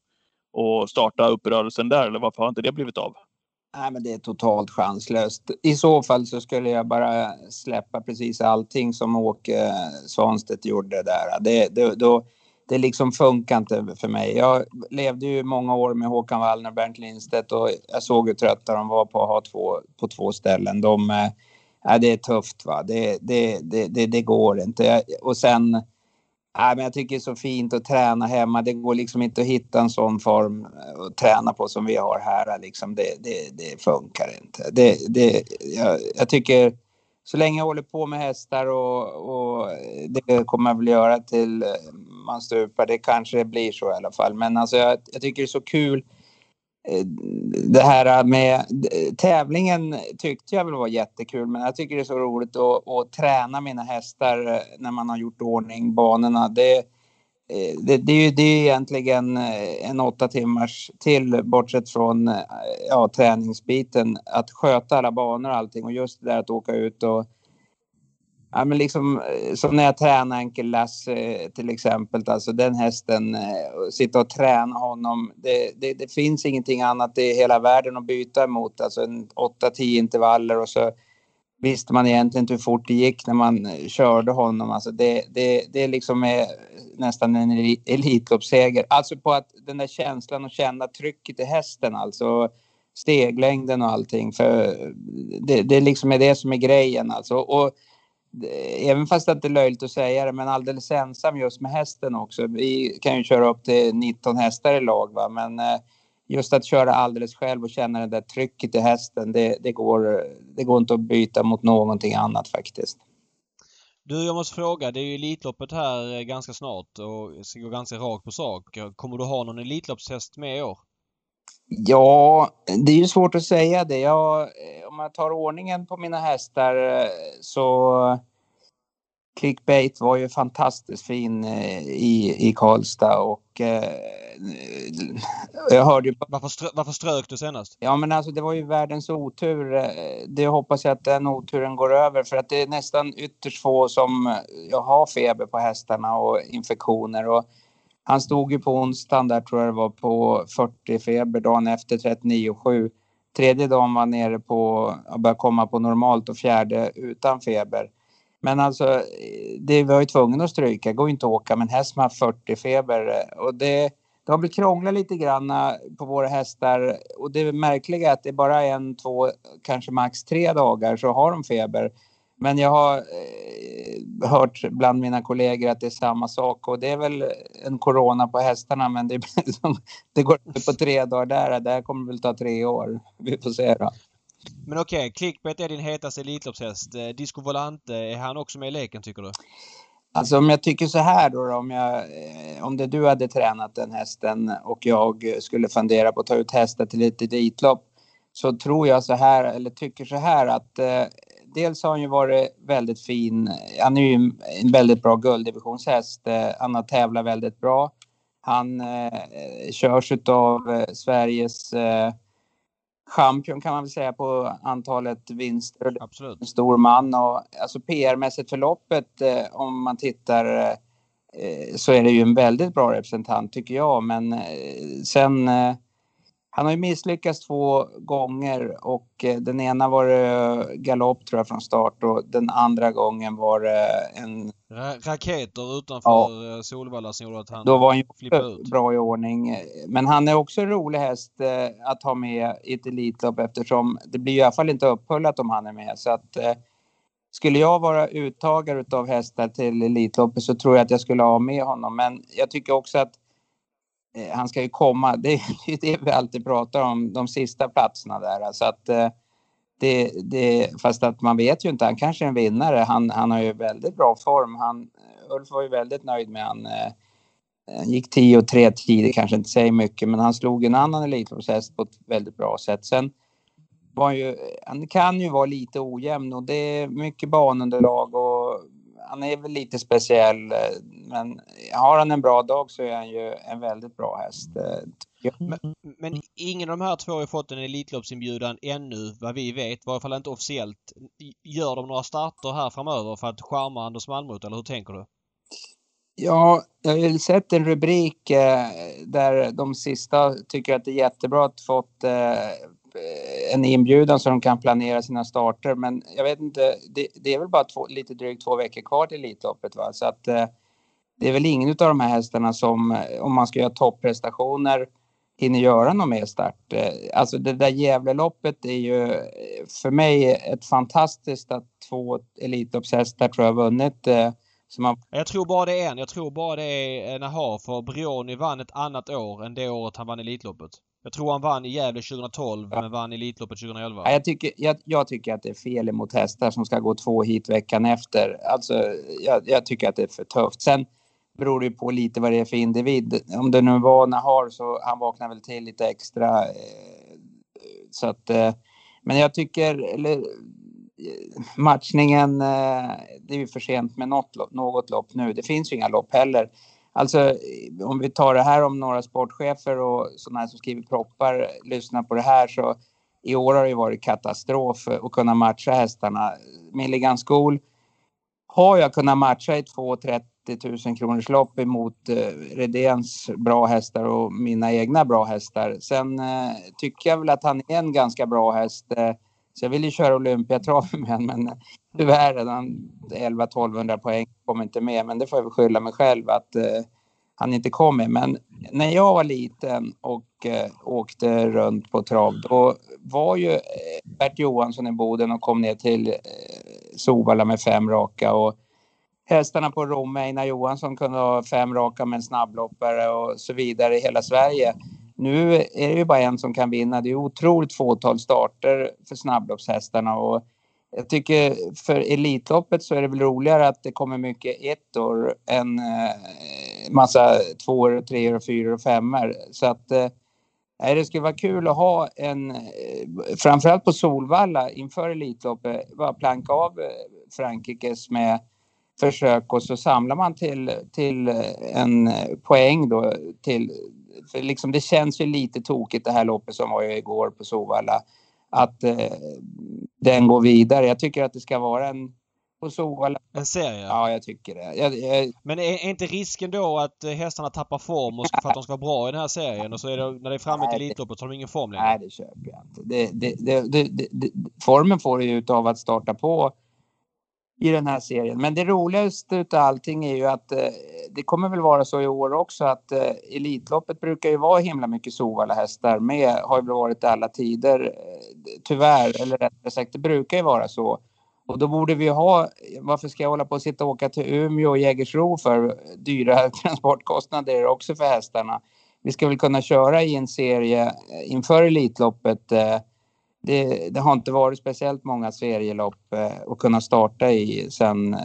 och starta upprörelsen där, eller varför har inte det blivit av? Nej, men det är totalt chanslöst. I så fall så skulle jag bara släppa precis allting som Åke Svanstedt gjorde där. Det, det, då, det liksom funkar inte för mig. Jag levde ju många år med Håkan Wallner och Bernt Lindstedt och jag såg hur trötta de var på att ha två, på två ställen. De, eh, äh, det är tufft va. Det, det, det, det, det går inte. Och sen äh, men jag tycker det är så fint att träna hemma. Det går liksom inte att hitta en sån form eh, att träna på som vi har här. Liksom det, det, det funkar inte. Det, det, jag, jag tycker så länge jag håller på med hästar och, och det kommer jag väl göra till eh, man stupar. Det kanske blir så i alla fall. Men alltså jag, jag tycker det är så kul eh, det här med tävlingen tyckte jag väl var jättekul men jag tycker det är så roligt att, att träna mina hästar eh, när man har gjort ordning banorna. Det, Eh, det, det, är ju det är ju egentligen eh, en åtta timmars till bortsett från eh, ja, träningsbiten att sköta alla banor och allting och just det där att åka ut och Ja, men liksom, som när jag tränar Enkel Lasse till exempel, alltså den hästen, sitta och träna honom. Det, det, det finns ingenting annat i hela världen att byta emot, alltså 8-10 intervaller och så visste man egentligen inte hur fort det gick när man eh, körde honom. Alltså det, det, det är liksom är nästan en Elitloppsseger. Alltså på att den där känslan att känna trycket i hästen, alltså steglängden och allting. För eh, det, det liksom är det som är grejen alltså. Och även fast det inte är löjligt att säga det, men alldeles ensam just med hästen också. Vi kan ju köra upp till 19 hästar i lag, va? men eh, just att köra alldeles själv och känna det där trycket i hästen, det, det, går, det går inte att byta mot någonting annat faktiskt. Du, jag måste fråga. Det är ju Elitloppet här eh, ganska snart och ska gå ganska rakt på sak. Kommer du ha någon Elitloppshäst med i år? Ja, det är ju svårt att säga det. Jag, eh, om jag tar ordningen på mina hästar eh, så Clickbait var ju fantastiskt fin eh, i, i Karlstad och eh, jag hörde ju Varför, strö, varför strök du senast? Ja, men alltså det var ju världens otur. Eh, Det hoppas jag att den oturen går över för att det är nästan ytterst få som eh, jag har feber på hästarna och infektioner. Och han stod ju på onsdagen där tror jag det var på 40 feber dagen efter 39,7. Tredje dagen var nere på att börja komma på normalt och fjärde utan feber. Men alltså, eh, det var ju tvungen att stryka. Det går ju inte att åka med en häst som har 40 feber. Och det, det har väl krånglat lite grann eh, på våra hästar och det märkliga är att det är bara en, två, kanske max tre dagar så har de feber. Men jag har eh, hört bland mina kollegor att det är samma sak och det är väl en corona på hästarna men det, det går inte på tre dagar där. Det här kommer väl ta tre år. Vi får se då. Men okej, Clickbait är din hetaste Elitloppshäst. Eh, Disco Volante, är han också med i leken tycker du? Alltså om jag tycker så här då, om, jag, eh, om det du hade tränat den hästen och jag skulle fundera på att ta ut hästar till ett elitlopp. så tror jag så här, eller tycker så här att eh, dels har han ju varit väldigt fin. Han är ju en väldigt bra gulddivisionshäst. Eh, han har tävlat väldigt bra. Han eh, eh körs av eh, Sveriges eh, champion kan man väl säga på antalet vinster. Absolut. En stor man och alltså PR-mässigt förloppet eh, om man tittar eh, så är det ju en väldigt bra representant tycker jag. Men eh, sen eh, han har ju misslyckats två gånger och eh, den ena var det galopp tror jag från start och den andra gången var det en... Ra raketer utanför ja. Eh, Solvalla som gjorde att han Då var han ju bra i ordning. Men han är också en rolig häst eh, att ha med i ett Elitlopp eftersom det blir i alla fall inte upphullat om han är med. Så att skulle jag vara uttagare av hästar till Elitloppet så tror jag att jag skulle ha med honom. Men jag tycker också att Eh, han ska ju komma. Det är ju det vi alltid pratar om, de sista platserna där. Alltså att, eh, det, det, fast att man vet ju inte, han kanske är en vinnare. Han, han har ju väldigt bra form. Han, Ulf var ju väldigt nöjd med han. Han gick 10 och 3 tider, kanske inte säger mycket, men han slog en annan elitloppshäst på ett väldigt bra sätt. Sen var han ju, han kan ju vara lite ojämn och det är mycket banunderlag och han är väl lite speciell, eh, men har han en bra dag så är han ju en väldigt bra häst. Eh, men, men, ingen av de här två har fått en Elitloppsinbjudan ännu vad vi vet, i varje fall inte officiellt. Gör de några starter här framöver för att charma Anders Malmrot eller hur tänker du? Ja, jag har sett en rubrik eh, där de sista tycker att det är jättebra att fått Eh, Eh, en inbjudan så de kan planera sina starter. Men jag vet inte, det, det är väl bara två, lite drygt två veckor kvar till Elitloppet. Va? Så att, eh, det är väl ingen av de här hästarna som, eh, om man ska göra topprestationer, hinner göra någon mer start. Eh, alltså det där Gävleloppet är ju eh, för mig ett fantastiskt att två Elitloppshästar tror jag vunnit. Eh, man... Jag tror bara det är en. Jag tror bara det är en aha, för Brioni vann ett annat år än det året han vann Elitloppet. Jag tror han vann i Gävle 2012 ja. men vann Elitloppet 2011. Ja, jag, tycker, jag, jag, tycker att det är fel emot hästar som ska gå två hit veckan efter. Alltså, jag, jag tycker att det är för tufft. Sen beror det ju på lite vad det är för individ. Om det nu var Nahar så han vaknar väl till lite extra. Eh, så att, eh, men jag tycker, eller, matchningen, eh, det är ju för sent med något, något lopp nu. Det finns ju inga lopp heller. Alltså eh, om vi tar det här om några sportchefer och sådana här som skriver proppar lyssnar på det här så i år har det varit katastrof att kunna matcha hästarna. Milligan School har jag kunnat matcha i 2-30 000 kronors lopp emot eh, Redéns bra hästar och mina egna bra hästar. Sen eh, tycker jag väl att han är en ganska bra häst. Eh, så jag ville ju köra Olympiatraven med men tyvärr, redan 11-1200 poäng kom inte med. Men det får jag väl skylla mig själv att eh, han inte kom med. Men när jag var liten och eh, åkte runt på trav, då var ju eh, Bert Johansson i Boden och kom ner till eh, Sovalla med fem raka. Och hästarna på Rom, Einar Johansson kunde ha fem raka med en snabbloppare och så vidare i hela Sverige. Nu är det ju bara en som kan vinna. Det är otroligt fåtal starter för snabbloppshästarna och jag tycker för Elitloppet så är det väl roligare att det kommer mycket ettor än eh, massa tvåor, treor, och fyror och femmor. Så att eh, det skulle vara kul att ha en, eh, framförallt på Solvalla inför Elitloppet, bara planka av eh, Frankrikes med försök och så samlar man till, till eh, en eh, poäng då till för liksom det känns ju lite tokigt det här loppet som var igår på Sovalla. Att eh, den går vidare. Jag tycker att det ska vara en på Sovalla. En serie? Ja, jag tycker det. Jag, jag... Men är, är, inte risken då att eh, hästarna tappar form och för att de ska vara bra i den här serien och så är det när det är framme till Elitloppet så har de ingen form längre? Nej, det köper jag inte. Det, det, det, formen får du ju av att starta på i den här serien. Men det roligaste utav allting är ju att eh, det kommer väl vara så i år också att eh, Elitloppet brukar ju vara himla mycket Sovalla hästar med, har ju varit i alla tider. Eh, tyvärr, eller rättare sagt det brukar ju vara så. Och då borde vi ha, varför ska jag hålla på och sitta och åka till Umeå och Jägersro för dyra transportkostnader också för hästarna. Vi ska väl kunna köra i en serie eh, inför Elitloppet eh, det, det, har inte varit speciellt många serielopp eh, att kunna starta i sen, eh,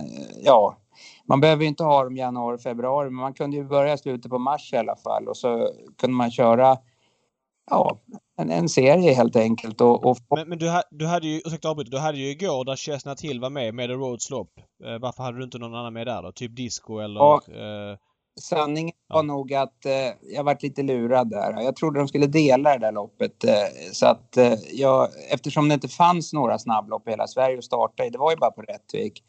ja, man behöver ju inte ha dem januari, februari, men man kunde ju börja slutet på mars i alla fall och så kunde man köra, ja, en, en serie helt enkelt. Och, och Men, men du, ha, du hade ju, ursäkta avbryta, du hade ju igår där Chestnut Hill var med, med The Roads lopp. Eh, varför hade du inte någon annan med där då? Typ Disco eller? Ja. Eh, sanningen var nog att eh, jag varit lite lurad där. Jag trodde de skulle dela det där loppet. Eh, så att eh, jag, eftersom det inte fanns några snabblopp i hela Sverige att starta i, det var ju bara på Rättvik.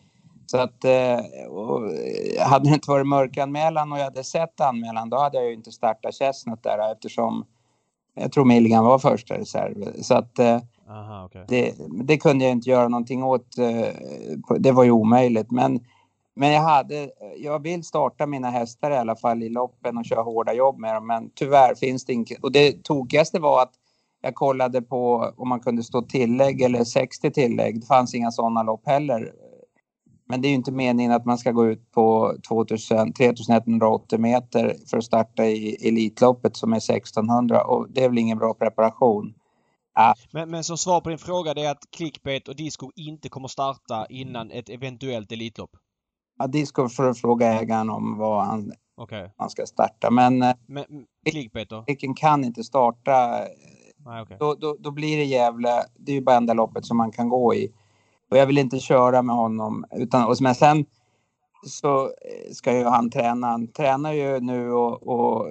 Så att eh, och, eh, hade det inte varit mörkanmälan och jag hade sett anmälan då hade jag ju inte startat Chestnut där eftersom jag tror Milligan var första reserv. Så att eh, aha, okej. det, det kunde jag inte göra någonting åt. Det var ju omöjligt. Men, men jag, hade, jag vill starta mina hästar i alla fall i loppen och köra hårda jobb med dem. Men tyvärr finns det inte. Och det tokigaste var att jag kollade på om man kunde stå tillägg eller 60 tillägg. Det fanns inga sådana lopp heller. Men det är ju inte meningen att man ska gå ut på 2000, 3180 meter för att starta i Elitloppet som är 1600 och det är väl ingen bra preparation. Ah. Men, men som svar på din fråga det är att Clickbait och Disco inte kommer starta innan ett eventuellt Elitlopp. Ja, Disco får du fråga ägaren om vad han, Okej. han ska starta. Men eh, Men Clickbait då? Vilken kan inte starta. Nej, okej. Då, då, då blir det Gävle. Det är ju bara enda loppet som man kan gå i. Och jag vill inte köra med honom. Utan, och, men sen så eh, ska ju han träna. Han tränar ju nu och, och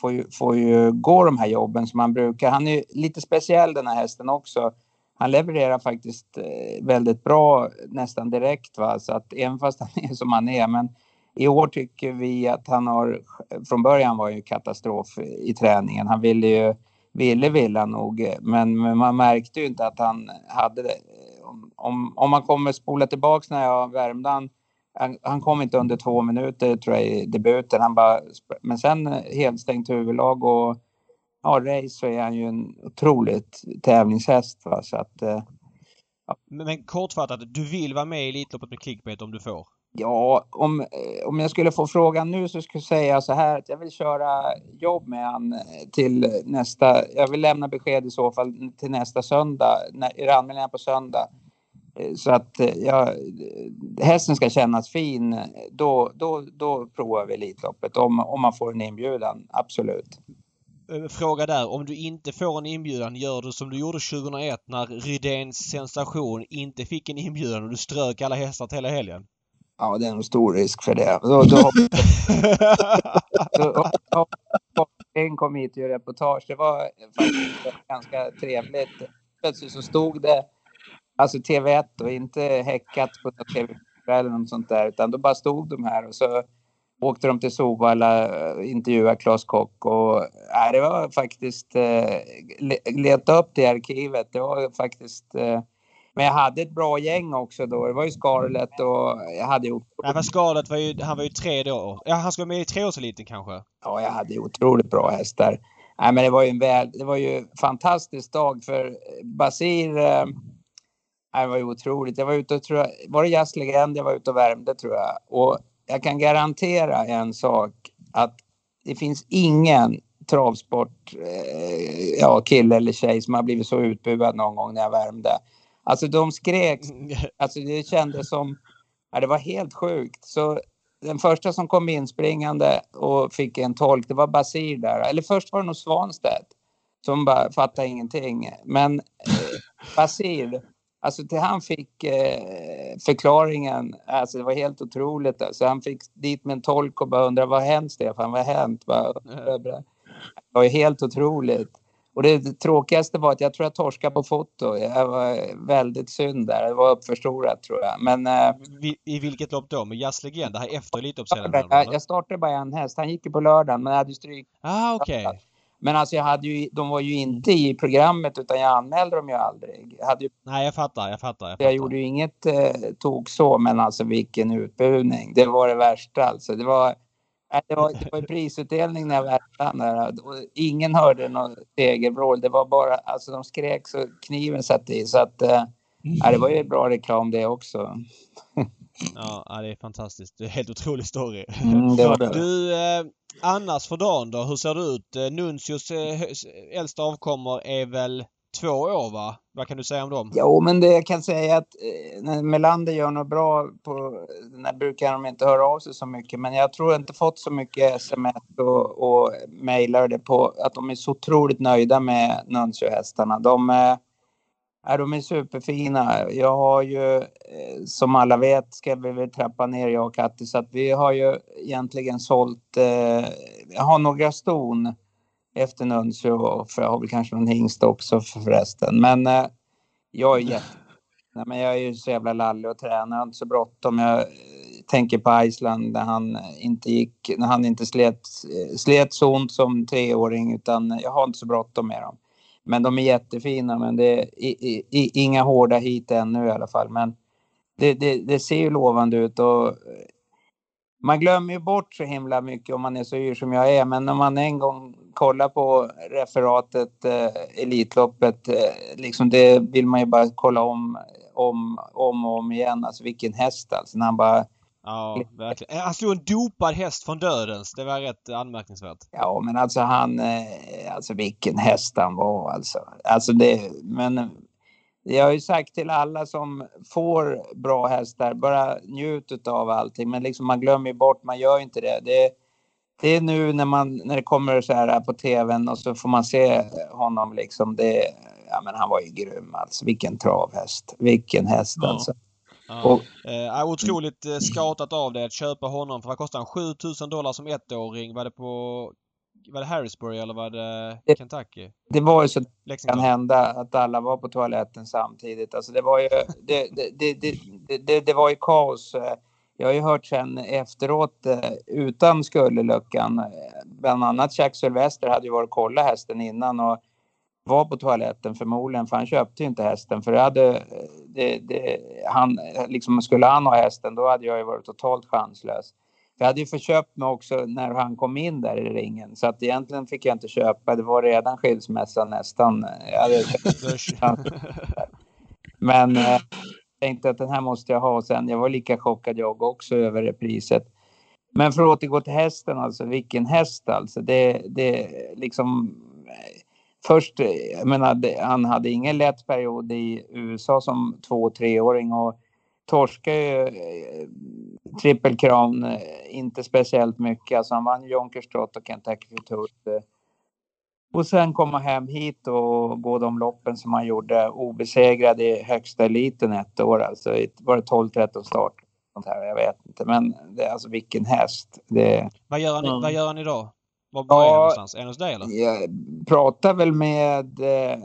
får, ju, får ju gå de här jobben som han brukar. Han är ju lite speciell den här hästen också. Han levererar faktiskt eh, väldigt bra nästan direkt. Va? Så att även fast han är som han är. Men i år tycker vi att han har... Från början var ju katastrof i träningen. Han ville ju... Ville ville han nog. Eh, men, men man märkte ju inte att han hade det. Om, om, om man kommer spola tillbaks när jag värmde han. Han, han kom inte under två minuter tror jag i debuten. Han bara, men sen eh, helt stängt huvudlag och ja, race så är han ju en otroligt tävlingshäst. Va? Så att, eh, Men, men kortfattat, du vill vara med i Elitloppet med Clickbait om du får? Ja, om, eh, om jag skulle få frågan nu så skulle jag säga så här att jag vill köra jobb med han eh, till nästa. Jag vill lämna besked i så fall till nästa söndag. När, är anmälningar på söndag? Så att jag, hästen ska kännas fin. Då, då, då provar vi Elitloppet om, om man får en inbjudan. Absolut. Eh, fråga där, om du inte får en inbjudan, gör du som du gjorde 2001 när Rydéns sensation inte fick en inbjudan och du strök alla hästar till hela helgen? Ja, det är nog stor risk för det. Då, då, Så, en kom hit och gjorde reportage. Det var faktiskt ganska trevligt. Plötsligt så stod det alltså TV1 och inte häckat på TV4 eller något sånt där. Utan då bara stod de här och så åkte de till Sovalla och intervjuade Klas Kock. Och, nej, det var faktiskt... Eh, le- leta upp det arkivet. Det var faktiskt... Eh, men jag hade ett bra gäng också då. Det var ju Scarlett och jag hade gjort... Nej, för skalet var ju, han var ju tre då. Ja, han ska vara med i treårseliten kanske? Ja, jag hade ju otroligt bra hästar. Nej, men det var ju en väl, det var ju en fantastisk dag för Basir. Eh, det var ju otroligt. Jag var ute och tror jag, var det jazzlegend jag var ute och värmde tror jag. Och jag kan garantera en sak att det finns ingen travsport, eh, ja kille eller tjej som har blivit så utbuad någon gång när jag värmde. Alltså de skrek, alltså det kändes som, ja, det var helt sjukt. Så den första som kom inspringande och fick en tolk, det var Basir där. Eller först var det nog Svanstedt som bara fattade ingenting. Men eh, Basir, alltså till han fick eh, förklaringen, alltså det var helt otroligt. Alltså han fick dit med en tolk och bara undrade vad har hänt Stefan, vad har hänt? Det var ju helt otroligt. Och det, tråkigaste var att jag tror jag torskade på foto. Jag var väldigt synd där. Det var uppförstorat tror jag. Men eh, Vi- I vilket lopp då? Med jazzlegend? Det här efter Elitloppshelgen? jag, jag startade bara en häst. Han gick ju på lördagen men jag hade stryk. Ah, okej. Men alltså jag hade ju, de var ju inte i programmet utan jag anmälde dem ju aldrig. Jag, hade ju, Nej, jag fattar. Jag fattar. Jag, jag fattar. gjorde ju inget eh, tok så men alltså vilken utbuning. Det var det värsta alltså. Det var, det var, det var prisutdelning när jag värmde där. Ingen hörde någon segervrål. Det var bara, alltså de skrek så kniven satt i. Så att, eh, ja, det var ju bra reklam det också. Ja, det är fantastiskt. Det är en helt otrolig story. Mm, det var det. Du, eh, annars för dagen då? Hur ser det ut? Eh, Nuncius eh, äldsta avkommor är väl två år va? Vad kan du säga om dem? Jo, men det jag kan säga att eh, när Melander gör något bra på... När brukar de inte höra av sig så mycket. Men jag tror inte fått så mycket sms och, och mejlar det på att de är så otroligt nöjda med Nuncio-hästarna. De, eh, Ja, de är superfina. Jag har ju, eh, som alla vet, ska vi väl trappa ner jag och Katti, så att vi har ju egentligen sålt... Eh, jag har några ston efter Nuncio, för jag har väl kanske någon hingst också förresten. Men eh, jag är jätte... Nej, men jag är ju så jävla lallig och tränar, jag har inte så bråttom. Jag eh, tänker på Island när han inte gick, när han inte slet, eh, slet så ont som treåring utan jag har inte så bråttom med dem. Men de är jättefina, men det är i, i, inga hårda hit ännu i alla fall. Men det, det, det ser ju lovande ut och man glömmer ju bort så himla mycket om man är så yr som jag är. Men när man en gång kollar på referatet, eh, Elitloppet, eh, liksom det vill man ju bara kolla om, om, om och om igen. Alltså vilken häst alltså. När han bara... Ja, verkligen. Han slog en dopad häst från dödens. Det var rätt anmärkningsvärt. Ja, men alltså han... Eh, alltså vilken häst han var alltså. Alltså det... Men jag har ju sagt till alla som får bra hästar, bara njut av allting. Men liksom man glömmer bort, man gör inte det. det. Det är nu när, man, när det kommer så här på tvn och så får man se honom liksom. Det, ja men han var ju grym alltså. Vilken travhäst. Vilken häst Ja. alltså. Ja. Och, Eh, otroligt eh, skatat av det att köpa honom för vad kostade han? 7000 dollar som ettåring. Var det på... Var det Harrisburg eller var det Det- Kentucky? det var ju så kan Lexington? hända att alla var på toaletten samtidigt. Alltså det var ju, det, det, det, det, det, det var ju kaos. Jag har ju hört sen efteråt eh, utan Skulleluckan, eh, bland annat Jack Sylvester hade ju varit och kollat hästen innan och var på toaletten förmodligen för han köpte inte hästen för hade, eh, det, det, han, liksom skulle han ha hästen då hade jag ju varit totalt chanslös. Jag hade ju förköpt mig också när han kom in där i ringen så att egentligen fick jag inte köpa. Det var redan skilsmässa nästan. Men eh, jag tänkte att den här måste jag ha sen. Jag var lika chockad jag också över det priset. Men för att återgå till hästen alltså, vilken häst alltså. Det, det liksom först, jag menar, han hade ingen lätt period i USA som två och treåring och torskade ju eh, Triple Crown eh, inte speciellt mycket. Alltså han vann Yonkers Trot och Kentucky Futurity. eh. Och sen komma hem hit och gå de loppen som han gjorde obesegrad i högsta eliten ett år. Alltså var det 12-13 start? Sånt här, jag vet inte. Men det, är alltså vilken häst. Det, vad, gör han, Ja. vad gör han idag? Var, var är Ja. han någonstans? Är han hos dig eller? jag pratar väl med eh,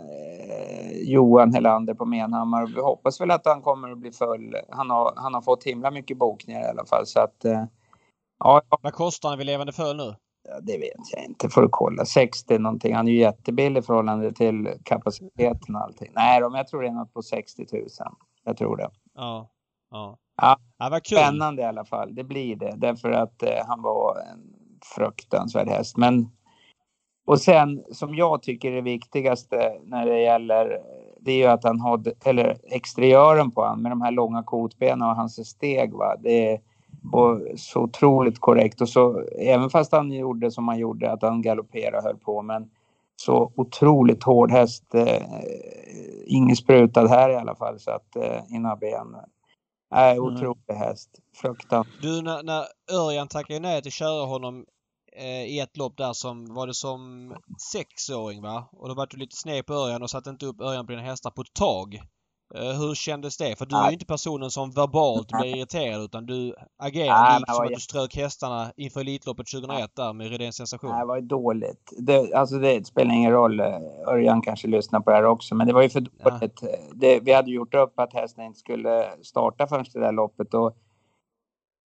Johan Helander på Menhammar. Vi hoppas väl att han kommer att bli full. Han har, han har fått himla mycket bokningar i alla fall. Så att, eh, ja, Vad kostar han vid levande föl nu? ja, det vet jag inte. Får du kolla. 60 någonting. Han är ju jättebillig i förhållande till kapaciteten och allting. Nej, men jag tror det är något på 60 000. Jag tror det. Ja. Ja. Ja. ja vad kul. Spännande i alla fall. Det blir det. Därför att eh, han var en fruktansvärd häst. Men, och sen som jag tycker är det viktigaste när det gäller det är ju att han har, eller exteriören på han med de här långa kotbenen och hans steg. Va? Det är och så otroligt korrekt. Och så, även fast han gjorde som han gjorde, att han galopperade och höll på. Men så otroligt hård häst. Eh, ingen sprutad här i alla fall. Så att eh, innan ben. Nej, otrolig häst. Fruktansvärt. Du, när, när Örjan tackade nej till att köra honom eh, i ett lopp där som var det som sexåring va? Och då var du lite sned på Örjan och satte inte upp Örjan på dina hästar på ett tag. Eh, hur kändes det? För du är ju inte personen som verbalt blir irriterad utan du agerar likt som att du strök hästarna inför Elitloppet 2001 där med Rydéns sensation. Nej, det var ju dåligt. Det, alltså det spelar ingen roll. Örjan kanske lyssnar på det här också, men det var ju för Ja. dåligt. Det, vi hade gjort upp att hästen inte skulle starta förrän det där loppet och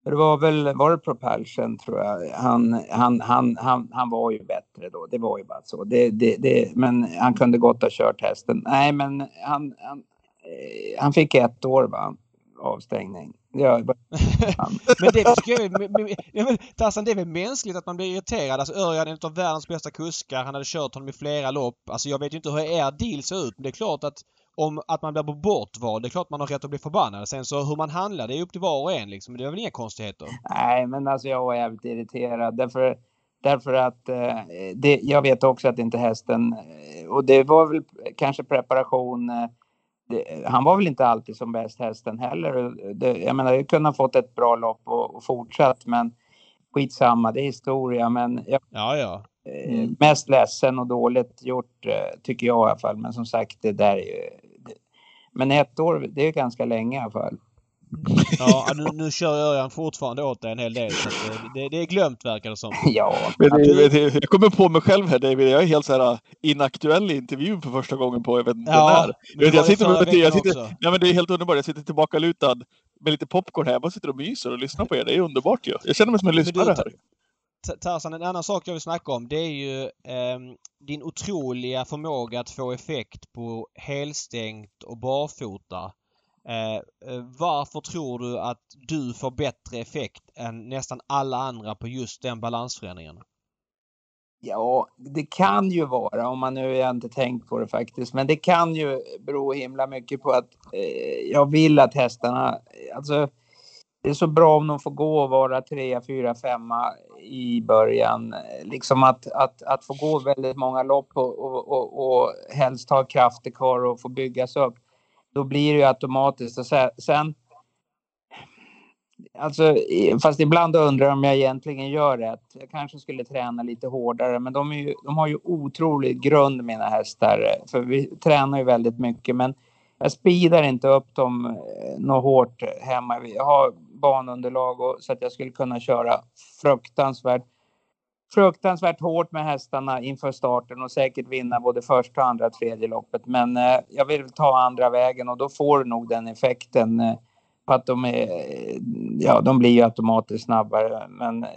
det var väl, var det Propulsion tror jag. Han, han, han, han, han var ju bättre då. Det var ju bara så. Det, det, det, men han kunde gott ha kört hästen. Nej, men han, han, han fick ett år va? Avstängning. Ja, Men det är, Tarzan, det är väl mänskligt att man blir irriterad. Alltså Örjan är en av världens bästa kuskar. Han hade kört honom i flera lopp. Alltså jag vet ju inte hur er deal ser ut men det är klart att om att man blir på bortval, det är klart man har rätt att bli förbannad. Sen så hur man handlar, det är upp till var och en liksom. Det är väl inga konstigheter. Nej, men alltså jag var jävligt irriterad. Därför Därför att eh, det, jag vet också att inte hästen, eh, och det var väl kanske preparation, eh, det, han var väl inte alltid som bäst hästen heller. Det, jag menar, jag kunde ha fått ett bra lopp och, och fortsatt, men skitsamma, det är historia. Men jag, Ja, ja. eh, Mm. mest ledsen och dåligt gjort, eh, tycker jag i alla fall. Men som sagt, det där är ju... Det, men ett år, det är ganska länge i alla fall. Ja nu, nu kör Örjan fortfarande åt dig en hel del. Så att det, det, det är glömt verkar det som. Ja, Men det, du- det, jag kommer på mig själv här David, jag är helt så här uh, inaktuell i intervjun för första gången på, jag vet inte Ja, när. Jag, jag sitter jag veckan sitter, ja, men det är helt underbart, jag sitter tillbaka lutad med lite popcorn här, jag bara sitter och myser och lyssnar på er, det är underbart ju. Jag känner mig som en lyssnare här. Tarzan, en annan sak jag vill snacka om det är ju ehm, din otroliga förmåga att få effekt på helstängt och barfota. Eh, eh, varför tror du att du får bättre effekt än nästan alla andra på just den balansförändringen? Ja, det kan ju vara, om man nu jag inte tänkt på det faktiskt, men det kan ju bero himla mycket på att eh, jag vill att hästarna, alltså det är så bra om de får gå och vara trea, fyra, femma i början. Eh, liksom att, att, att få gå väldigt många lopp och, och, och, och helst ha krafter kvar och få byggas upp. Då blir det ju automatiskt. Och sen, Alltså, fast ibland undrar jag om jag egentligen gör rätt. Jag kanske skulle träna lite hårdare, men de, är ju, de har ju otrolig grund mina hästar. För vi tränar ju väldigt mycket, men jag speedar inte upp dem eh, något hårt hemma. Jag har banunderlag och, så att jag skulle kunna köra fruktansvärt fruktansvärt hårt med hästarna inför starten och säkert vinna både första, andra, tredje loppet. Men eh, jag vill ta andra vägen och då får du nog den effekten eh, på att de är, ja, de blir ju automatiskt snabbare. Men eh,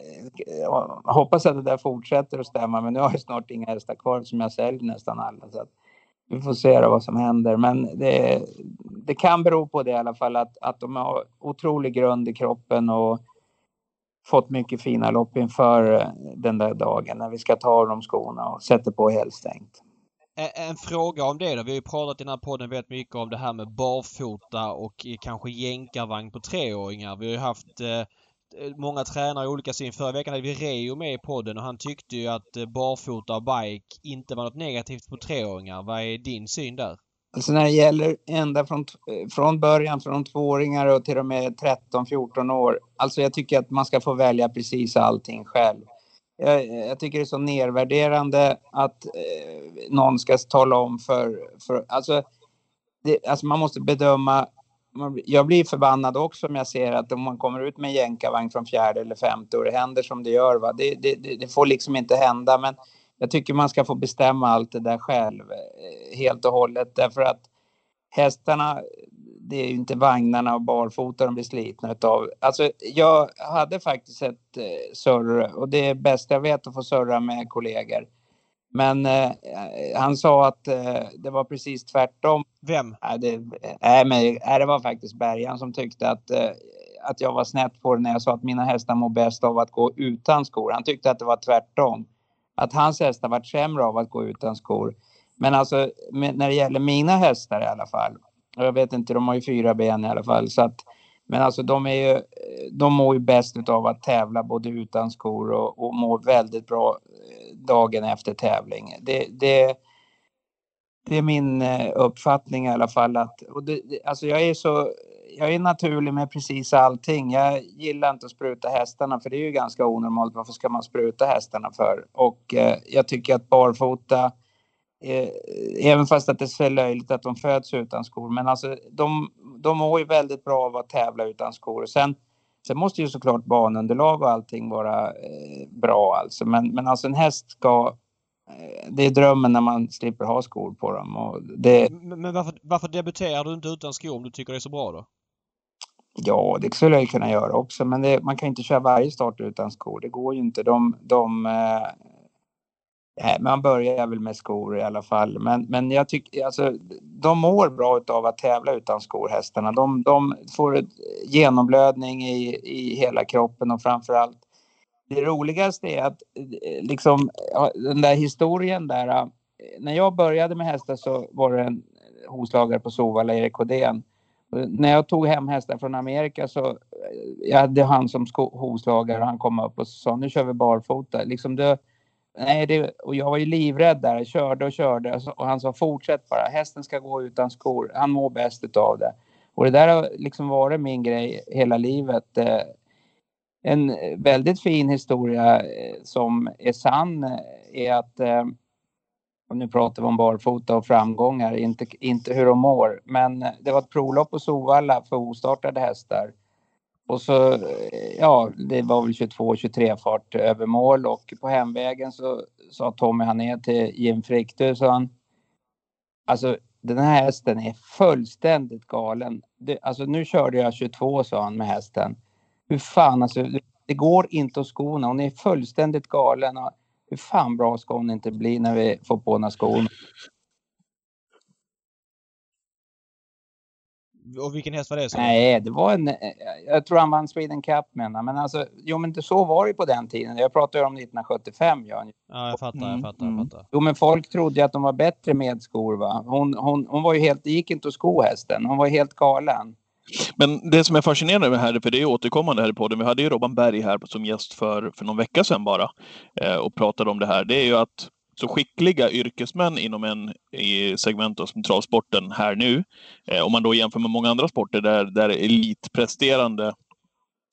jag hoppas att det där fortsätter att stämma. Men nu har jag snart inga hästar kvar som jag säljer nästan alla. Så att vi får se då vad som händer. Men det, det kan bero på det i alla fall att, att de har otrolig grund i kroppen och fått mycket fina lopp inför eh, den där dagen när vi ska ta av dem skorna och sätter på helstängt. En fråga om det då. Vi har ju pratat i den här podden väldigt mycket om det här med barfota och eh, kanske jänkarvagn på treåringar. Vi har ju haft eh, många tränare i olika syn. Förra veckan hade vi Reo med i podden och han tyckte ju att eh, barfota och bike inte var något negativt på treåringar. Vad är din syn där? Alltså när det gäller ända från, från början, från tvååringar och till och med 13-14 år. Alltså jag tycker att man ska få välja precis allting själv. Jag, jag tycker det är så nedvärderande att eh, någon ska tala om för... för alltså, det, alltså man måste bedöma... man- Jag blir förbannad också om jag ser att om man kommer ut med en jänkarvagn från fjärde eller femte och det händer som det gör. Va? Det, det, det, det får liksom inte hända. Men jag tycker man ska få bestämma allt det där själv eh, helt och hållet. Därför att hästarna, det är ju inte vagnarna och barfota de blir slitna utav. Alltså jag hade faktiskt ett eh, surr och det är bäst jag vet att få surra med kollegor. Men eh, han sa att eh, det var precis tvärtom. Vem? Nej, det, nej, men, nej, det var faktiskt Bergan som tyckte att, eh, att jag var snett på det när jag sa att mina hästar mår bäst av att gå utan skor. Han tyckte att det var tvärtom. Att hans hästar varit sämre av att gå utan skor. Men alltså när det gäller mina hästar i alla fall. Och jag vet inte, de har ju fyra ben i alla fall. Så att, men alltså de är ju, de mår ju bäst av att tävla både utan skor och, och mår väldigt bra eh, dagen efter tävling. Det, det, det är min eh, uppfattning i alla fall. Att, och det- alltså jag är så jag är naturlig med precis allting. Jag gillar inte att spruta hästarna för det är ju ganska onormalt. Varför ska man spruta hästarna för? Och eh, jag tycker att barfota, eh, även fast att det är löjligt att de föds utan skor, men alltså de, de mår ju väldigt bra av att tävla utan skor. Sen, sen måste ju såklart banunderlag och allting vara eh, bra alltså. Men, men alltså en häst ska eh, det är drömmen när man slipper ha skor på dem. Och det, Men men varför, varför debuterar du inte utan skor om du tycker det är så bra då? Ja, det skulle jag kunna göra också, men det, man kan inte köra varje start utan skor. Det går ju inte. De, de, eh, man börjar väl med skor i alla fall. Men, men jag tycker, alltså, de mår bra av att tävla utan skor, hästarna. De, de får genomblödning i, i hela kroppen och framför allt det roligaste är att eh, liksom den där historien där. Eh, när jag började med hästar så var det en eh, hovslagare på Sovalla, Erik Odén. När jag tog hem hästar från Amerika så eh, jag hade han som hovslagare och han kom upp och sa nu kör vi barfota. Liksom det, nej, det, och jag var ju livrädd där, jag körde och körde och han sa fortsätt bara, hästen ska gå utan skor, han mår bäst utav det. Och det där har liksom varit min grej hela livet. Eh, en väldigt fin historia eh, som är sann är att och nu pratar vi om barfota och framgångar, inte, inte hur de mår. Men eh, det var ett provlopp på Sovalla för ostartade hästar. Och så, eh, ja, det var väl 22-23 fart över mål och på hemvägen så sa Tommy Hané till Jim Friktu, sa han. Alltså den här hästen är fullständigt galen. Det, alltså nu körde jag 22 sa han med hästen. Hur fan alltså, det går inte att skona. Hon är fullständigt galen. Och hur fan bra ska hon inte bli när vi får på några skor? Och vilken häst var det? Så? Nej, det var en... Jag tror han vann Sweden Cup menar Men alltså, jo men så var det på den tiden. Jag pratar ju om 1975 Jan. Ja, jag fattar, jag fattar, jag mm. fattar. Jo men folk trodde att de var bättre med skor va. Hon, hon, hon var ju helt, det gick inte att sko hästen. Hon var helt galen. Men det som är fascinerande med här, för det är återkommande här i podden, vi hade ju Robban Berg här som gäst för, för någon vecka sedan bara eh, och pratade om det här, det är ju att så skickliga yrkesmän inom en i segment som travsporten här nu, eh, om man då jämför med många andra sporter där, där elitpresterande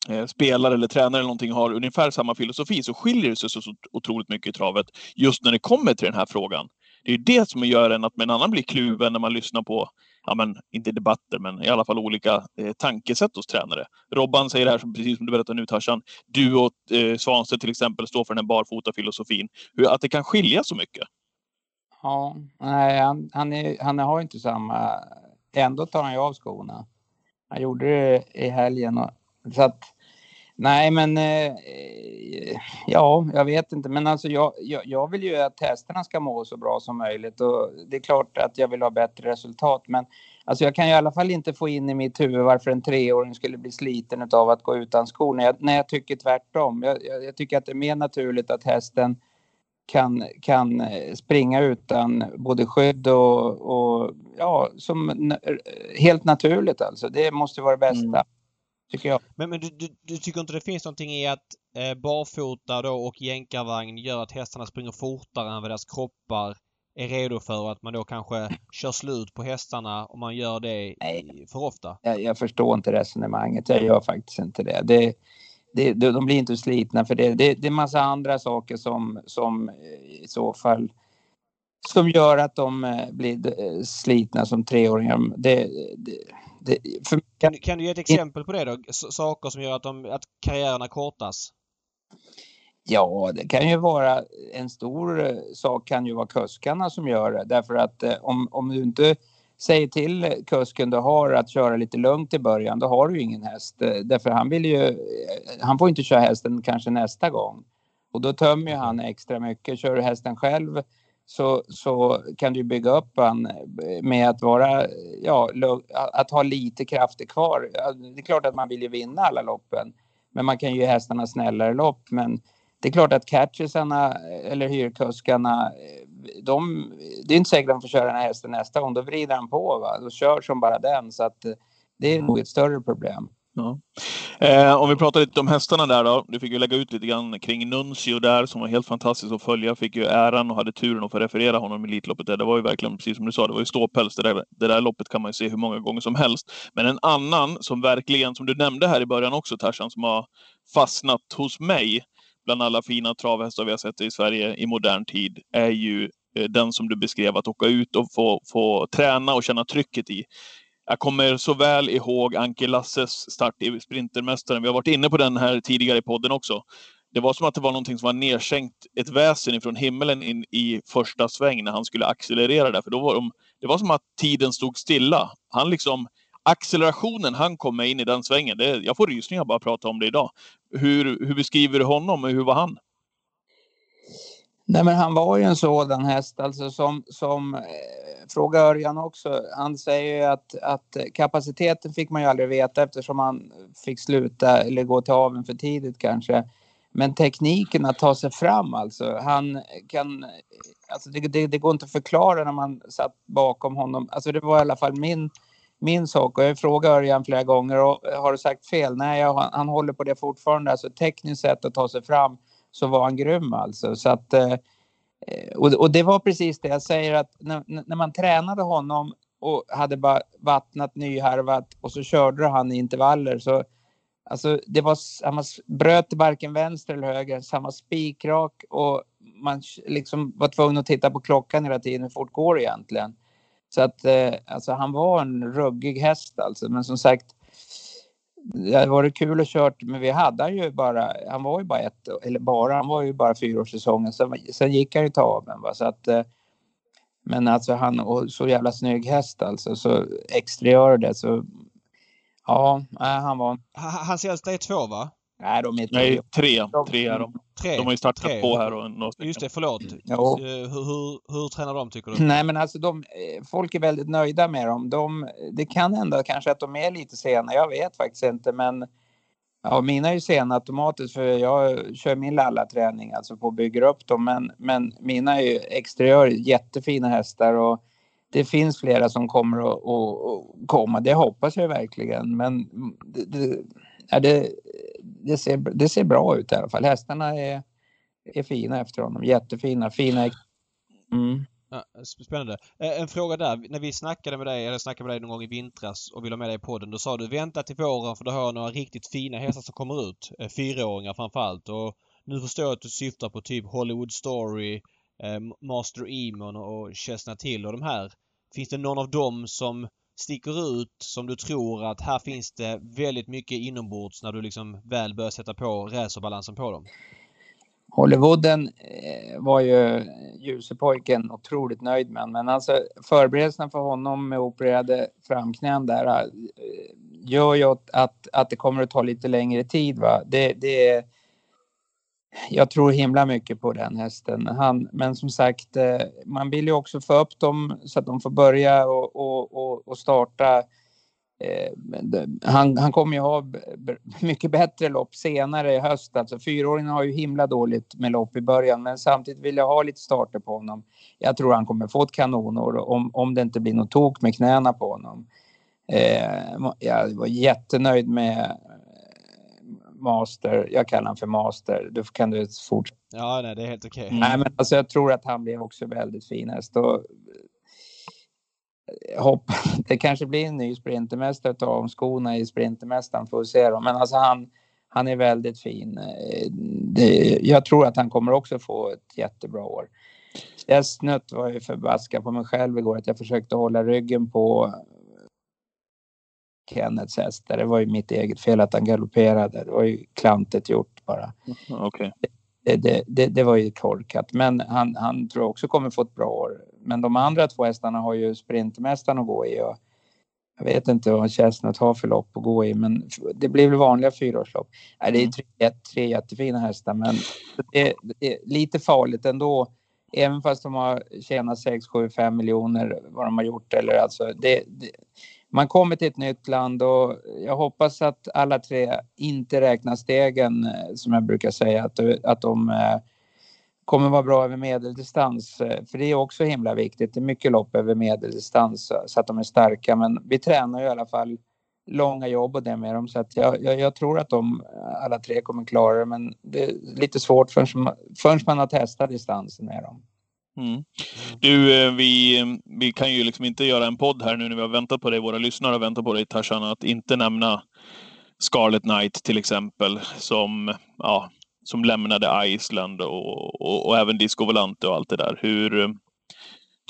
eh, spelare eller tränare eller någonting har ungefär samma filosofi, så skiljer det sig så, så otroligt mycket i travet just när det kommer till den här frågan. Det är det som gör en att med en annan blir kluven när man lyssnar på ja, men, inte debatter, men i alla fall olika eh, tankesätt hos tränare. Robban säger det här, som, precis som du berättar nu Tarzan, du och eh, Svanstedt till exempel står för den barfota filosofin. Hur, att det kan skilja så mycket. Ja, nej, han, han, är, han har inte samma... Ändå tar han ju av skorna. Han gjorde det i helgen. Och, så att, nej, men eh, eh, ja, jag vet inte. Men alltså jag, jag, jag, vill ju att hästarna ska må så bra som möjligt och det är klart att jag vill ha bättre resultat. Men alltså jag kan ju i alla fall inte få in i mitt huvud varför en treåring skulle bli sliten av att gå utan skor när jag, när jag tycker tvärtom. Jag, jag, tycker att det är mer naturligt att hästen kan, kan eh, springa utan både skydd och, och ja, som helt naturligt alltså. Det måste vara det bästa. Mm. Tycker jag. Men, men du, du, du, tycker inte det finns någonting i att eh, barfota då och jänkarvagn gör att hästarna springer fortare än vad deras kroppar är redo för att man då kanske kör slut på hästarna om man gör det Nej. för ofta? Jag, jag förstår inte resonemanget. Jag gör faktiskt inte det. det, det de blir inte slitna för det. Det, det är massa andra saker som, som eh, i så fall som gör att de eh, blir eh, slitna som treåringar. Det, det, det, för... kan, kan, du ge ett exempel på det då? S saker som gör att, de, att karriärerna kortas? Ja, det kan ju vara en stor eh, sak kan ju vara kuskarna som gör det. Därför att eh, om, om du inte säger till kusken du har att köra lite lugnt i början, då har du ingen häst. Eh, därför han vill ju, han får inte köra hästen kanske nästa gång. Och då tömmer ju han extra mycket. Kör du hästen själv så, så kan du bygga upp han med att vara, ja, att ha lite krafter kvar. Det är klart att man vill ju vinna alla loppen, men man kan ju ge hästarna snällare lopp. Men det är klart att catchersarna eller hyrkuskarna, de, det är inte säkert att de får köra den här hästen nästa gång. Då vrider han på va? Då kör som bara den. Så att det är nog ett större problem. Ja. Eh, om vi pratar lite om hästarna där då. Du fick ju lägga ut lite grann kring Nuncio där som var helt fantastiskt att följa. Fick ju äran och hade turen att få referera honom i Elitloppet där. Det var ju verkligen precis som du sa, det var ju ståpäls. Det där, det där loppet kan man ju se hur många gånger som helst. Men en annan som verkligen, som du nämnde här i början också Tarzan, som har fastnat hos mig bland alla fina travhästar vi har sett i Sverige i modern tid är ju eh, den som du beskrev, att åka ut och få, få träna och känna trycket i. Jag kommer så väl ihåg Anke Lasses start i Sprintermästaren. Vi har varit inne på den här tidigare i podden också. Det var som att det var någonting som var nedsänkt, ett väsen ifrån himmelen in i första sväng när han skulle accelerera där. För då var de, det var som att tiden stod stilla. Han liksom, accelerationen han kom med in i den svängen, det, jag får rysningar bara att prata om det idag. Hur, hur beskriver du honom och hur var han? Nej men han var ju en sådan häst alltså som, som eh, fråga Örjan också. Han säger ju att, att kapaciteten fick man ju aldrig veta eftersom han fick sluta eller gå till aven för tidigt kanske. Men tekniken att ta sig fram alltså. Han kan, alltså det, det, det, går inte att förklara när man satt bakom honom. Alltså det var i alla fall min min sak. Och jag frågade Örjan flera gånger och har du sagt fel? Nej, jag, han håller på det fortfarande. Alltså tekniskt sett att ta sig fram så var han grym alltså. Så att, eh, Eh, och, och det var precis det. Jag säger att när, när man tränade honom och hade bara vattnat nyharvat och så körde han i intervaller så Alltså det var, han bröt varken vänster eller höger, samma spikrak och man liksom var tvungen att titta på klockan hela tiden, hur fort går det egentligen? Så att eh, alltså han var en ruggig häst alltså, men som sagt det var kul att kört, men vi hade han ju bara, han var ju bara ett, eller bara, han var ju bara fyraårssäsongen, sen, sen gick han ju till aveln va, så att eh, men alltså han, och så jävla snygg häst alltså, så exteriör det så Ja, han var... Hans äldsta är två va? Nej, de är tre. Nej, tre. Tre är de. Tre. De har ju startat tre. på här och några Just det, förlåt. Jo. Eh, hur, hur, hur tränar de tycker du? Nej, men alltså de, eh, folk är väldigt nöjda med dem. De, det kan hända kanske att de är lite sena. Jag vet faktiskt inte, men Ja, mina är ju sena automatiskt för jag kör min lalla-träning alltså på att bygga upp dem. Men, men mina är ju exteriör, jättefina hästar och det finns flera som kommer att, att, komma. Det hoppas jag verkligen. Men det, det, det, det, ser, det ser bra ut i alla fall. Hästarna är, är fina efter honom. Jättefina. Fina. Mm. Ja, spännande. Eh, en fråga där. När vi snackade med dig, eller snackade med dig någon gång i vintras och ville ha med dig i podden. Då sa du vänta till våren för då har jag några riktigt fina hästar som kommer ut. Eh, fyraåringar framförallt. Och nu förstår jag att du syftar på typ Hollywood Story, eh, Master Emon och Chestnut Till och de här. Finns det någon av dem som sticker ut som du tror att här finns det väldigt mycket inombords när du liksom väl börjar sätta på racerbalansen på dem? Hollywooden eh, var ju Ljusepojken otroligt nöjd med. Men alltså förberedelserna för honom med opererade framknän där eh, gör ju att, att det kommer att ta lite längre tid. Va? Det, det, jag tror himla mycket på den hästen. Han, men som sagt, eh, man vill ju också få upp dem så att de får börja och, och, och, starta. Eh, han, han kommer ju ha mycket bättre lopp senare i höst. Alltså fyraåringen har ju himla dåligt med lopp i början, men samtidigt vill jag ha lite starter på honom. Jag tror han kommer få ett kanonår om, om det inte blir något tok med knäna på honom. Eh, jag var jättenöjd med master. Jag kallar honom för master. Då kan du fortsätta. Ja, nej, det är helt okej. Okay. Nej, men alltså jag tror att han blir också väldigt fin häst. Och, eh, hopp, det kanske blir en ny sprintermästare att ta om skorna i sprintermästaren får vi se då. Men alltså han, han är väldigt fin. Eh, det, jag tror att han kommer också få ett jättebra år. Jag snutt var ju förbaskad på mig själv igår att jag försökte hålla ryggen på Kennets hästar. Det var ju mitt eget fel att han galopperade. Det var ju klantigt gjort bara. Okay. Det, det, det, det, var ju korkat. Men han, han tror också kommer få ett bra år. Men de andra två hästarna har ju sprintmästaren att gå i. Och jag vet inte vad Chestnut har för lopp att gå i, men det blir väl vanliga fyraårslopp. Nej, det är mm. tre, tre jättefina hästar, men det, det är lite farligt ändå. Även fast de har tjänat 6, 7, 5 miljoner vad de har gjort. Eller alltså, det, det, man kommer till ett nytt land och jag hoppas att alla tre inte räknar stegen eh, som jag brukar säga att, eh, att de eh, kommer vara bra över medeldistans. För det är också himla viktigt. Det är mycket lopp över medeldistans så att de är starka. Men vi tränar ju i alla fall långa jobb och det med dem så att jag, jag, jag tror att de alla tre kommer klara det. Men det är lite svårt förrän, förrän man har testat distansen med dem. Mm. Du, eh, vi, vi kan ju liksom inte göra en podd här nu när vi har väntat på dig, våra lyssnare har väntat på dig Tarzan, att inte nämna Scarlet Knight till exempel, som, ja, som lämnade Iceland och, och, och även Disco Volante och allt det där. Hur, eh,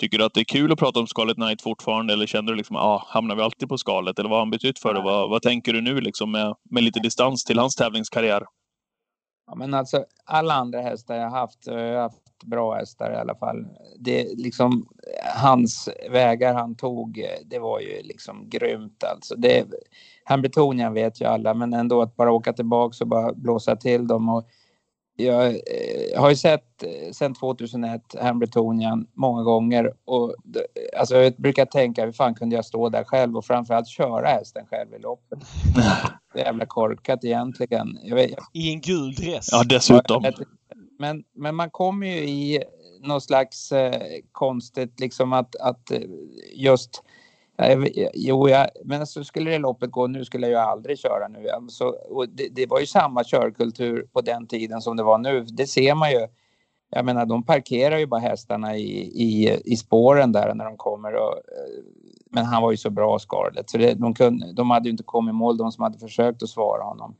Tycker du att det är kul att prata om Scarlet Knight fortfarande eller känner du liksom, ah, hamnar vi alltid på skalet? Eller vad har han betytt för dig? Vad, vad tänker du nu liksom med, med lite distans till hans tävlingskarriär? Ja, men alltså alla andra hästar jag haft, jag har haft bra hästar i alla fall. Det liksom hans vägar han tog, det var ju liksom grymt alltså. Det, Hambletonian vet ju alla, men ändå att bara åka tillbaka och bara blåsa till dem. Och jag, jag eh, har ju sett eh, sedan 2001 Hambletonian många gånger och alltså jag brukar tänka hur fan kunde jag stå där själv och framförallt köra hästen själv i loppet. Det är jävla korkat egentligen. Vet, I en gul dress. Ja, dessutom. Men, men man kommer ju i något slags eh, konstigt liksom att, att eh, just Jo, jag, men så skulle det loppet gå, nu skulle jag aldrig köra nu. Så, det, det, var ju samma körkultur på den tiden som det var nu. Det ser man ju. Jag menar, de parkerar ju bara hästarna i, i, i spåren där när de kommer. Och, eh, men han var ju så bra, Scarlett, så det, de, kunde, de hade ju inte kommit i mål, de som hade försökt att svara honom.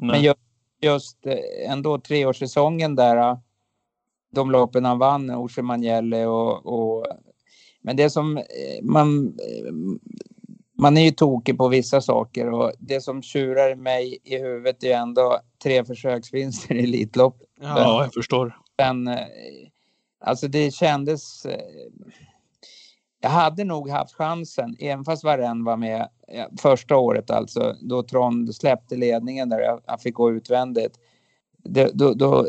Nej. Men just, just eh, ändå treårssäsongen där, eh, de loppen han vann, Orse Manjelle och, och men det som man man är ju tokig på vissa saker och det som tjurar mig i huvudet är ändå tre försöksvinster i Elitlopp. Ja, jag förstår. Men, eh, alltså det kändes... Eh, jag hade nog haft chansen, även fast Varenne var med första året alltså, då Trond släppte ledningen där jag fick gå utvändigt. Det, då, då,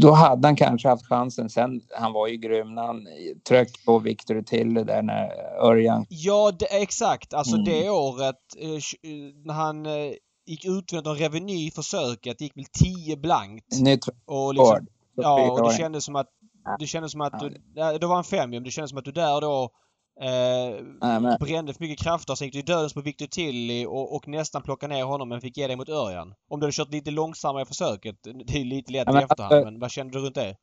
då hade han kanske haft chansen. Sen, han var ju grym när han tryckte på Victor Tille där när Örjan... Ja, det, exakt. Alltså mm. det året eh, när han gick utvändigt och reveny försöket, gick väl 10 blankt. Nytt och liksom, Ja, och det kändes som att... Det kändes som att du... Det var en fem Det kändes som att du där då eh, Nej, brände för mycket krafter. Sen gick du dödens på Victor Tilly och, och, nästan plockade ner honom men fick ge dig mot Örjan. Om du hade kört lite långsammare i försöket. Det är lite lätt i efterhand. Alltså, men vad kände du runt det?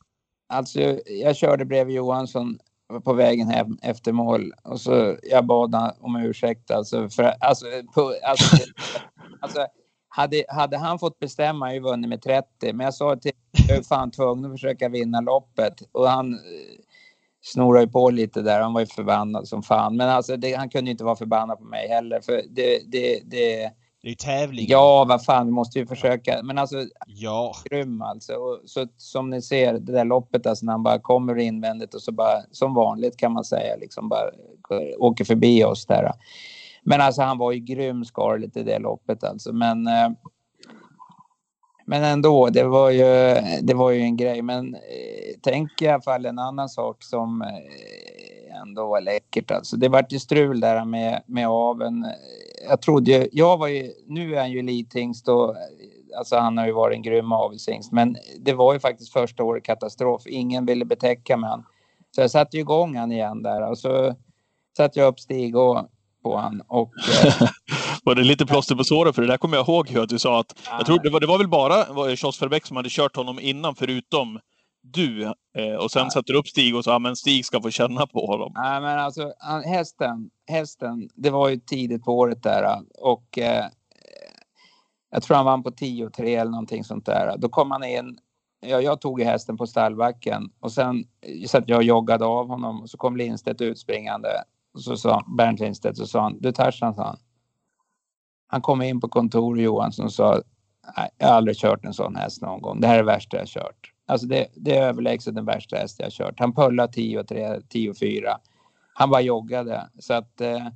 Alltså, jag körde bredvid Johansson på vägen hem efter mål och så jag bad om ursäkt alltså för alltså, på, alltså, alltså hade, hade han fått bestämma hade jag vunnit med 30. Men jag sa till jag är fan tvungen att försöka vinna loppet. Och han snorade på lite där. Han var ju förbannad som fan. Men alltså det, han kunde ju inte vara förbannad på mig heller. För det, det, det, det är ju tävling. Ja, vad fan, vi måste ju försöka. Men alltså, ja. grym alltså. Och, så som ni ser, det där loppet alltså när han bara kommer invändigt och så bara som vanligt kan man säga liksom bara åker förbi oss där. Men alltså han var ju grym Scarlett i det loppet alltså. Men, eh, men ändå, det var, ju, det var ju en grej. Men eh, tänk i alla fall en annan sak som eh, ändå var läckert alltså. Det vart ju strul där med, med aven. Jag trodde ju, jag var ju, nu är han ju elithingst och eh, alltså han har ju varit en grym avelshingst. Men det var ju faktiskt första året katastrof. Ingen ville betäcka med han. Så jag satte igång han igen där och så satte jag upp Stig och på han. Och, eh, var det lite plåster på såret? För det där kommer jag ihåg att du sa att... Ja. Jag tror det var, det var väl bara Kjos Verbeck som hade kört honom innan, förutom du. Eh, och sen ja. satte du upp Stig och sa att Stig ska få känna på honom. Nej, men alltså hästen, hästen, det var ju tidigt på året där och eh, jag tror han vann på 10-3 eller någonting sånt där. Då kom han in. Ja, jag tog i hästen på stallbacken och sen så att jag joggade av honom och så kom Lindstedt utspringande så sa Bernt Lindstedt, så sa han, du Tarzan, sa han. Han kom in på kontoret Johansson och sa, jag har aldrig kört en sån häst någon gång. Det här är det värsta jag kört. Alltså det, det är överlägset den värsta häst jag kört. Han pullade 10 3, 10 4. Han bara joggade. Så att eh,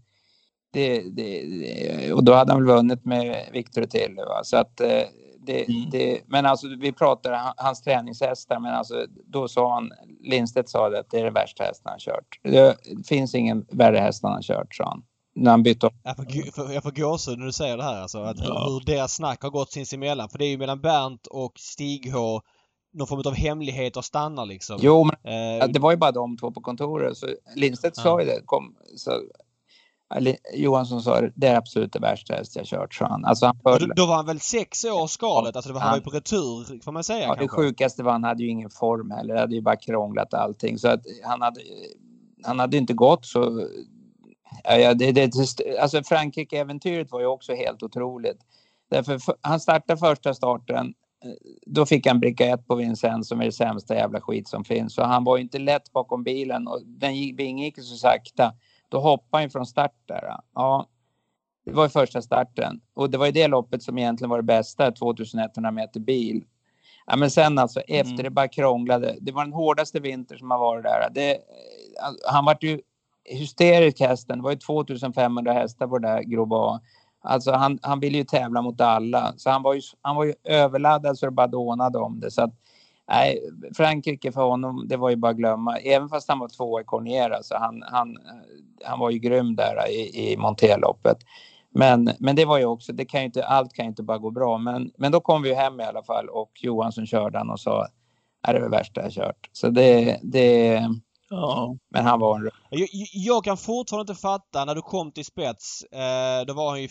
det, det, och då hade han väl vunnit med Victor till. Va? Så att eh, det, mm. det, men alltså vi pratar hans träningshästar, men alltså då sa han, Lindstedt sa det att det är det värsta hästen han kört. Det finns ingen värre häst han har kört, sa han. När han bytte Jag får, jag får gåshud när du säger det här alltså. Att ja. hur, deras snack har gått sinsemellan. För det är ju mellan Bernt och Stig H någon form av hemligheter stannar liksom. Jo, men eh, det var ju bara de två på kontoret. Så Lindstedt ja. sa ju det. Kom, så Johansson sa det är absolut det värsta häst jag kört, sa han. Alltså han då, då, var han väl sex år skalet? Alltså han, han var ju på retur, får man säga. Ja, kanske. det sjukaste var han hade ju ingen form heller. Det hade ju bara krånglat allting. Så att han hade, han hade inte gått så... Ja, det, det, alltså Frankrike-äventyret var ju också helt otroligt. Därför han startade första starten. Då fick han bricka ett på Vincennes som är det sämsta jävla skit som finns. Så han var ju inte lätt bakom bilen och den gick, gick så sakta. Då hoppade han från start där. Ja, det var ju första starten och det var ju det loppet som egentligen var det bästa, 2100 meter bil. Ja, men sen alltså efter mm. det bara krånglade. Det var den hårdaste vinter som har varit där. Det, han var ju hysterisk hästen. Det var ju 2500 hästar på det där Groba. Alltså han, han ville ju tävla mot alla. Så han var ju, han var ju överladdad så det bara dånade om det. Så att Nej, Frankrike för honom, det var ju bara att glömma. Även fast han var tvåa i Corniera så han, han, han var ju grym där i, i Monteloppet. Men, men det var ju också, det kan ju inte, allt kan ju inte bara gå bra. Men, men då kom vi hem i alla fall och Johansson körde han och sa är det det värsta jag kört. Så det, det Ja. Men han var en... Jag, jag kan fortfarande inte fatta när du kom till spets. Eh, då var han ju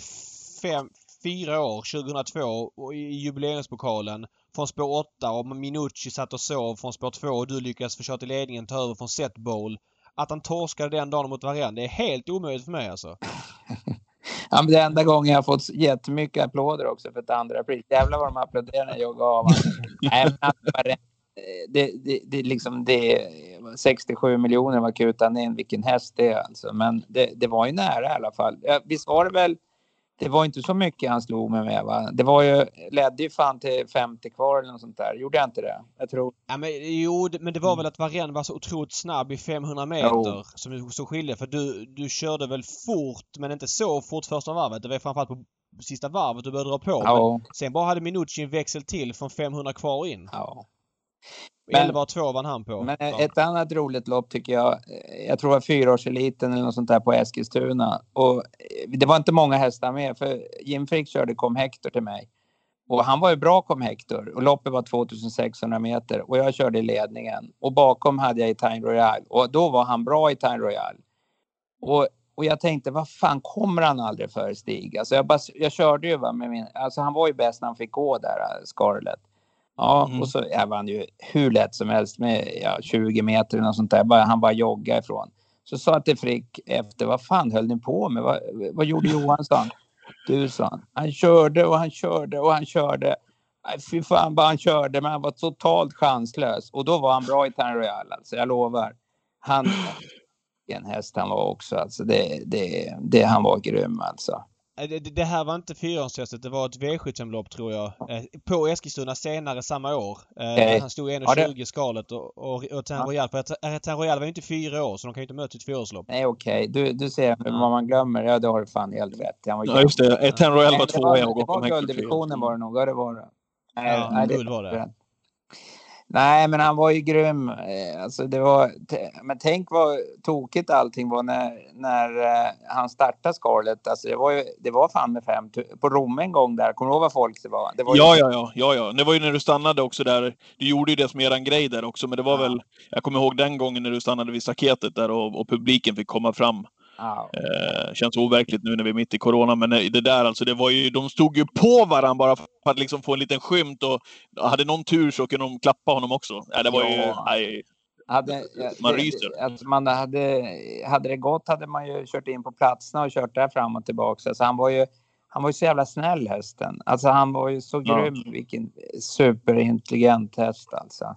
fem, fyra år, 2002, och i jubileumspokalen från spår 8 och Minucci satt och sov från spår 2 och du lyckades få köra till ledningen, ta över från set bowl. Att han torskade den dagen mot Varenne, det är helt omöjligt för mig alltså. Ja, men det enda gången jag fått jättemycket applåder också för ett andra pris. Jävlar vad de applåderade när jag gav Nej, men det, det, det, liksom det 67 miljoner var kutan in vilken häst det är alltså. Men det, det var ju nära i alla fall. Visst var det väl det var inte så mycket han slog mig med va? Det var ju, ledde ju fan till 50 kvar eller något sånt där. Gjorde jag inte det? Jag tror... Ja men jo, men det var mm. väl att Varenne var så otroligt snabb i 500 meter jo. som, som skilde. För du, du körde väl fort men inte så fort första varvet. Det var framförallt på sista varvet du började dra på. Ja. sen bara hade Minucci en växel till från 500 kvar in. Ja. 11-2 vann han på. Men ja. ett annat roligt lopp tycker jag, jag tror det var fyraårseliten eller något sånt där på Eskilstuna. Och det var inte många hästar med för Jim Frick körde kom Hector till mig. Och han var ju bra kom Hector och loppet var 2600 meter och jag körde i ledningen. Och bakom hade jag Itain Royal och då var han bra i Itain Royal. Och, och jag tänkte, vad fan kommer han aldrig för Stig? Alltså jag, bara, jag körde ju va med min, alltså han var ju bäst när han fick gå där, Scarlett. Ja, mm. och så jag vann ju hur lätt som helst med ja, 20 meter eller något sånt där. Bara, han bara jogga ifrån. Så sa jag till Frick efter, vad fan höll ni på med? Vad, vad gjorde Johansson? Du sa han. Han körde och han körde och han körde. Nej, fy fan vad han körde, men han var totalt chanslös. Och då var han bra i Tan Royal, alltså, jag lovar. Han, en häst han var också, alltså det, det, det, han var grym alltså. Det, det här var inte fyraårstestet, det var ett V75-lopp tror jag. Eh, på Eskilstuna senare samma år. Okay. Han stod i 1,20 ja, skalet och, och, och Ten Royal. För Ten Royal var ju inte fyra år så de kan ju inte möta ett fyraårslopp. Nej okej, okay. du, du ser ja. vad man glömmer. Ja det har du fan helt rätt. ja just det, Ten Royal var tvåa. Det var, var gulddivisionen var det nog. Ja det var det. Nej, ja, nej, guld var det. Nej, men han var ju grym. Eh, alltså, det var, men tänk vad tokigt allting var när, när uh, han startade Scarlett. Alltså, det, var ju, det var fan med fem på Rom en gång där. Kommer du ihåg vad folk det var? Det var ja, ju... ja, ja, ja, ja. Det var ju när du stannade också där. Du gjorde ju det som eran grej där också, men det var ja. väl... Jag kommer ihåg den gången när du stannade vid staketet där och, och publiken fick komma fram. Oh. Eh, känns overkligt nu när vi är mitt i corona, men det där alltså, det var ju, de stod ju på varandra bara för att liksom få en liten skymt och hade någon tur så kunde de klappa honom också. Ja, det var ja. ju... Nej, hade, man ryser. Alltså man hade, hade det gått hade man ju kört in på platserna och kört där fram och tillbaka. Alltså han var ju han var ju så jävla snäll hästen. Alltså han var ju så grym. Ja. Vilken superintelligent häst alltså.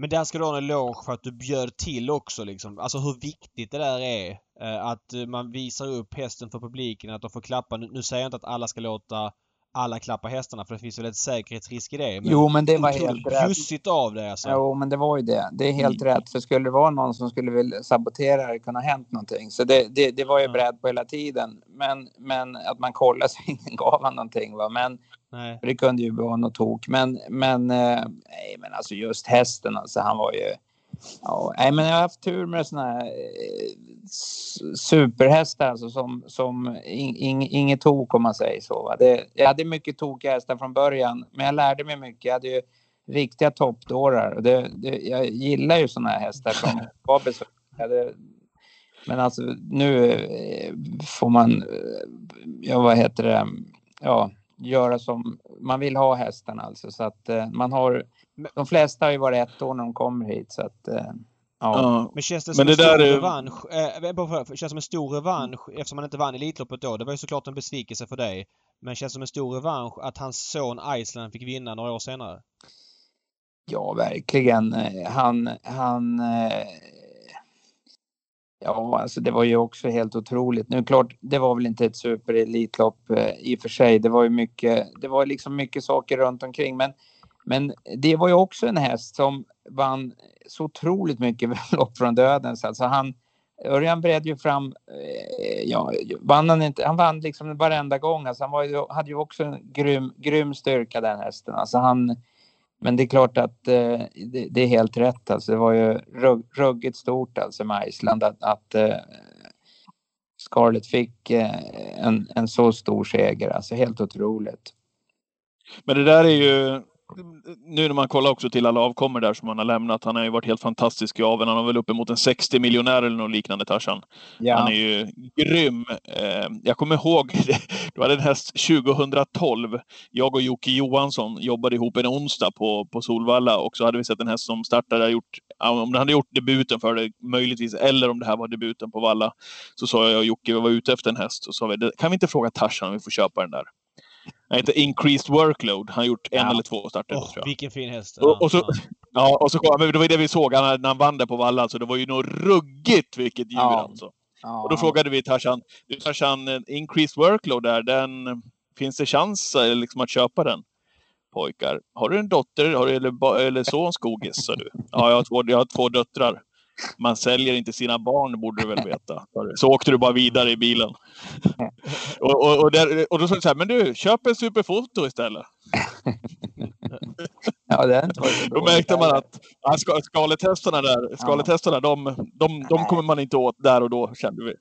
Men där ska du ha en eloge för att du bjöd till också liksom. Alltså hur viktigt det där är. Eh, att eh, man visar upp hästen för publiken, att de får klappa. Nu säger jag inte att alla ska låta alla klappa hästarna för det finns väl ett säkerhetsrisk i det. Men jo men det var helt rätt. Av det alltså. Jo men det var ju det. Det är helt mm. rätt. För skulle det vara någon som skulle vilja sabotera det kunde ha hänt någonting. Så det, det, det var jag beredd på hela tiden. Men, men att man kollade så ingen gav han någonting. Va? Men det kunde ju vara något tok. Men, men, eh, nej, men alltså just hästen alltså han var ju Ja, nej, men jag har haft tur med såna här eh, superhästar alltså, som, som in, in, inget tok om man säger så. Va? Det, jag hade mycket tokiga hästar från början, men jag lärde mig mycket. Jag hade ju riktiga toppdårar. Det, det, jag gillar ju såna här hästar som var besvärliga. Men alltså nu eh, får man, eh, ja vad heter det, ja göra som man vill ha hästarna alltså. Så att man har de flesta har ju varit ett år när de kommer hit så att eh, Ja. Men känns det som det en stor är... revansch? Eh, känns som en stor revansch eftersom han inte vann Elitloppet då. Det var ju såklart en besvikelse för dig. Men känns det som en stor revansch att hans son Iceland fick vinna några år senare? Ja, verkligen. Han, han eh, Ja, alltså det var ju också helt otroligt. Nu klart, det var väl inte ett superelitlopp eh, i och för sig. Det var ju mycket, det var liksom mycket saker runt omkring. Men men det var ju också en häst som vann så otroligt mycket lopp från dödens. Alltså han, Örjan bredde ju fram, eh, ja, vann han inte, han vann liksom varenda gång. Alltså han var ju, hade ju också en grym, grym styrka den hästen. Alltså han, men det är klart att eh, det, det, är helt rätt. Alltså det var ju rugg, ruggigt stort alltså med Island att, att eh, Scarlett fick eh, en, en så stor seger. Alltså helt otroligt. Men det där är ju nu när man kollar också till alla avkommor där som han har lämnat. Han har ju varit helt fantastisk i aveln. Han har väl uppemot en 60 miljonär eller något liknande Tarzan. Ja. Han är ju grym. Eh, jag kommer ihåg, det var en häst 2012. Jag och Jocke Johansson jobbade ihop en onsdag på, på Solvalla och så hade vi sett en häst som startade, gjort, om den hade gjort debuten för det möjligtvis, eller om det här var debuten på Valla. Så sa jag och Jocke, vi var ute efter en häst och sa vi, kan vi inte fråga Tarzan om vi får köpa den där? Han heter Increased Workload. Han har gjort en Ja. eller två starter. Åh, tror jag. vilken fin häst. Och, och så, Ja. ja, och så men det var det vi såg han, när han vann där på Valla. Alltså, det var ju något ruggigt vilket djur Ja. alltså. Ja. Och då frågade vi Tarzan, du Tarzan, eh, increased workload där, den, finns det chans eh, liksom, att köpa den? Pojkar, har du en dotter har du, eller, eller son skogis? sa du. Ja, jag har, två, jag har två döttrar. Man säljer inte sina barn, borde du väl veta. Så åkte du bara vidare i bilen. och, och, och, där, och då sa du så här, men du, köp en superfoto istället. Ja, det inte Då märkte man att ja, ska- skaletesterna där, skaletesterna, de, de, de kommer man inte åt där och då, kände vi.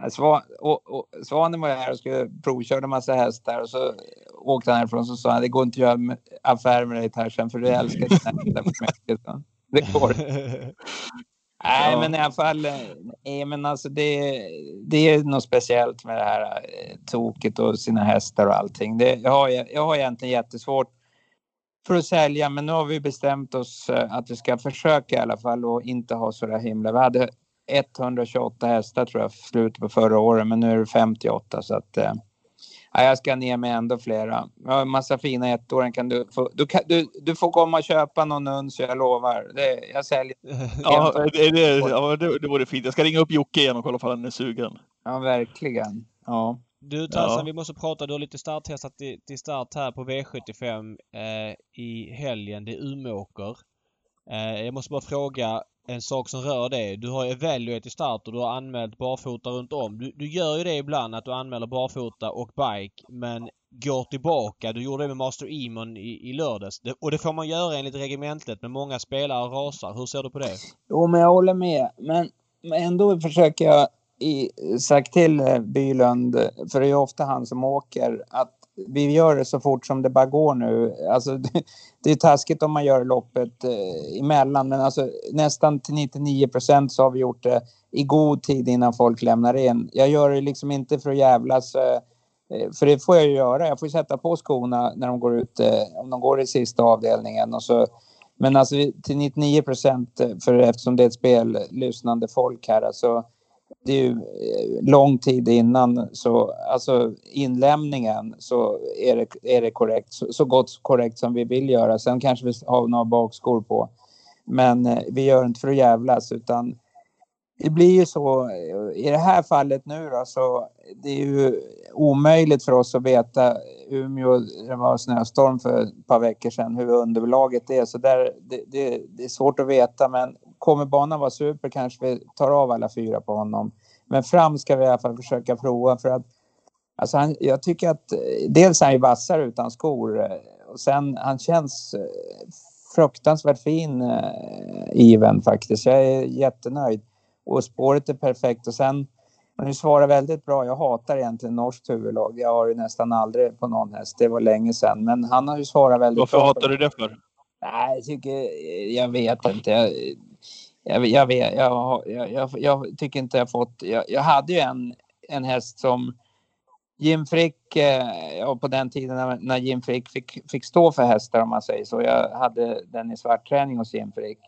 Nej, Svan, och, och, Svanen var här och skulle provköra en massa hästar och så åkte han härifrån och så sa han det går inte att göra med- affär med dig Tarzan för du älskar dina hästar för mycket. Så. Det går. Nej, Ja. men i alla fall. eh, Nej, men alltså det, det är något speciellt med det här eh, toket och sina hästar och allting. Det, jag, har, jag har egentligen jättesvårt för att sälja, men nu har vi bestämt oss eh, att vi ska försöka i alla fall och inte ha så där himla. Vi hade 128 hästar tror jag slutet på förra året, men nu är det 58 så att ja, jag ska ner med ändå flera. Jag har en massa fina ettåringar. Kan du, få, du, kan, du, du får komma och köpa någon uns, jag lovar. Det, jag säljer. Ja, det, det, ja det, det vore fint. Jag ska ringa upp Jocke igen och kolla om han är sugen. Ja, verkligen. Ja. Du Tarzan, Ja. vi måste prata. Du har lite starthästar till, till start här på V75 eh, i helgen. Det är Umeåker. Eh, jag måste bara fråga en sak som rör det. Du har evaluate i start och du har anmält barfota runt om. Du, du gör ju det ibland att du anmäler barfota och bike men går tillbaka. Du gjorde det med Master Emon i, i lördags. Det, och det får man göra enligt Regementet men många spelare rasar. Hur ser du på det? Jo, men jag håller med. Men, men ändå försöker jag i, sagt till eh, Bylund, för det är ju ofta han som åker, att vi gör det så fort som det bara går nu. Alltså, det, det är taskigt om man gör loppet eh, emellan, men alltså, nästan till 99 procent så har vi gjort det i god tid innan folk lämnar in. Jag gör det liksom inte för att jävlas, eh, eh, för det får jag ju göra. Jag får ju sätta på skorna när de går ut, eh, om de går i sista avdelningen och så men alltså till 99 procent, eh, eftersom det är ett spel, eh, lyssnande folk här, alltså det är ju eh, lång tid innan, så alltså inlämningen så är det, är det korrekt, så, så gott korrekt som vi vill göra. Sen kanske vi har några bakskor på. Men eh, vi gör inte för att jävlas utan det blir ju så eh, i det här fallet nu då så det är ju omöjligt för oss att veta Umeå, det var snöstorm för ett par veckor sedan, hur underlaget är. Så där, det, det, det är svårt att veta men kommer banan vara super kanske vi tar av alla fyra på honom. Men fram ska vi i alla fall försöka prova för att alltså han, jag tycker att eh, dels är han ju vassare utan skor eh, och sen han känns eh, fruktansvärt fin eh, Iven faktiskt. Jag är jättenöjd och spåret är perfekt och sen men du svarar väldigt bra. Jag hatar egentligen norskt huvudlag. Jag har ju nästan aldrig på någon häst. Det var länge sedan. Men han har ju svarat väldigt Varför bra. hatar du det för? Nej, jag tycker... Jag vet inte. Jag, jag, jag vet. Jag, jag, jag, jag tycker inte jag fått... Jag, jag hade ju en, en häst som Jim Frick, eh, på den tiden när, när Jim Frick fick, fick stå för hästar om man säger så. Jag hade den i svartträning hos Jim Frick.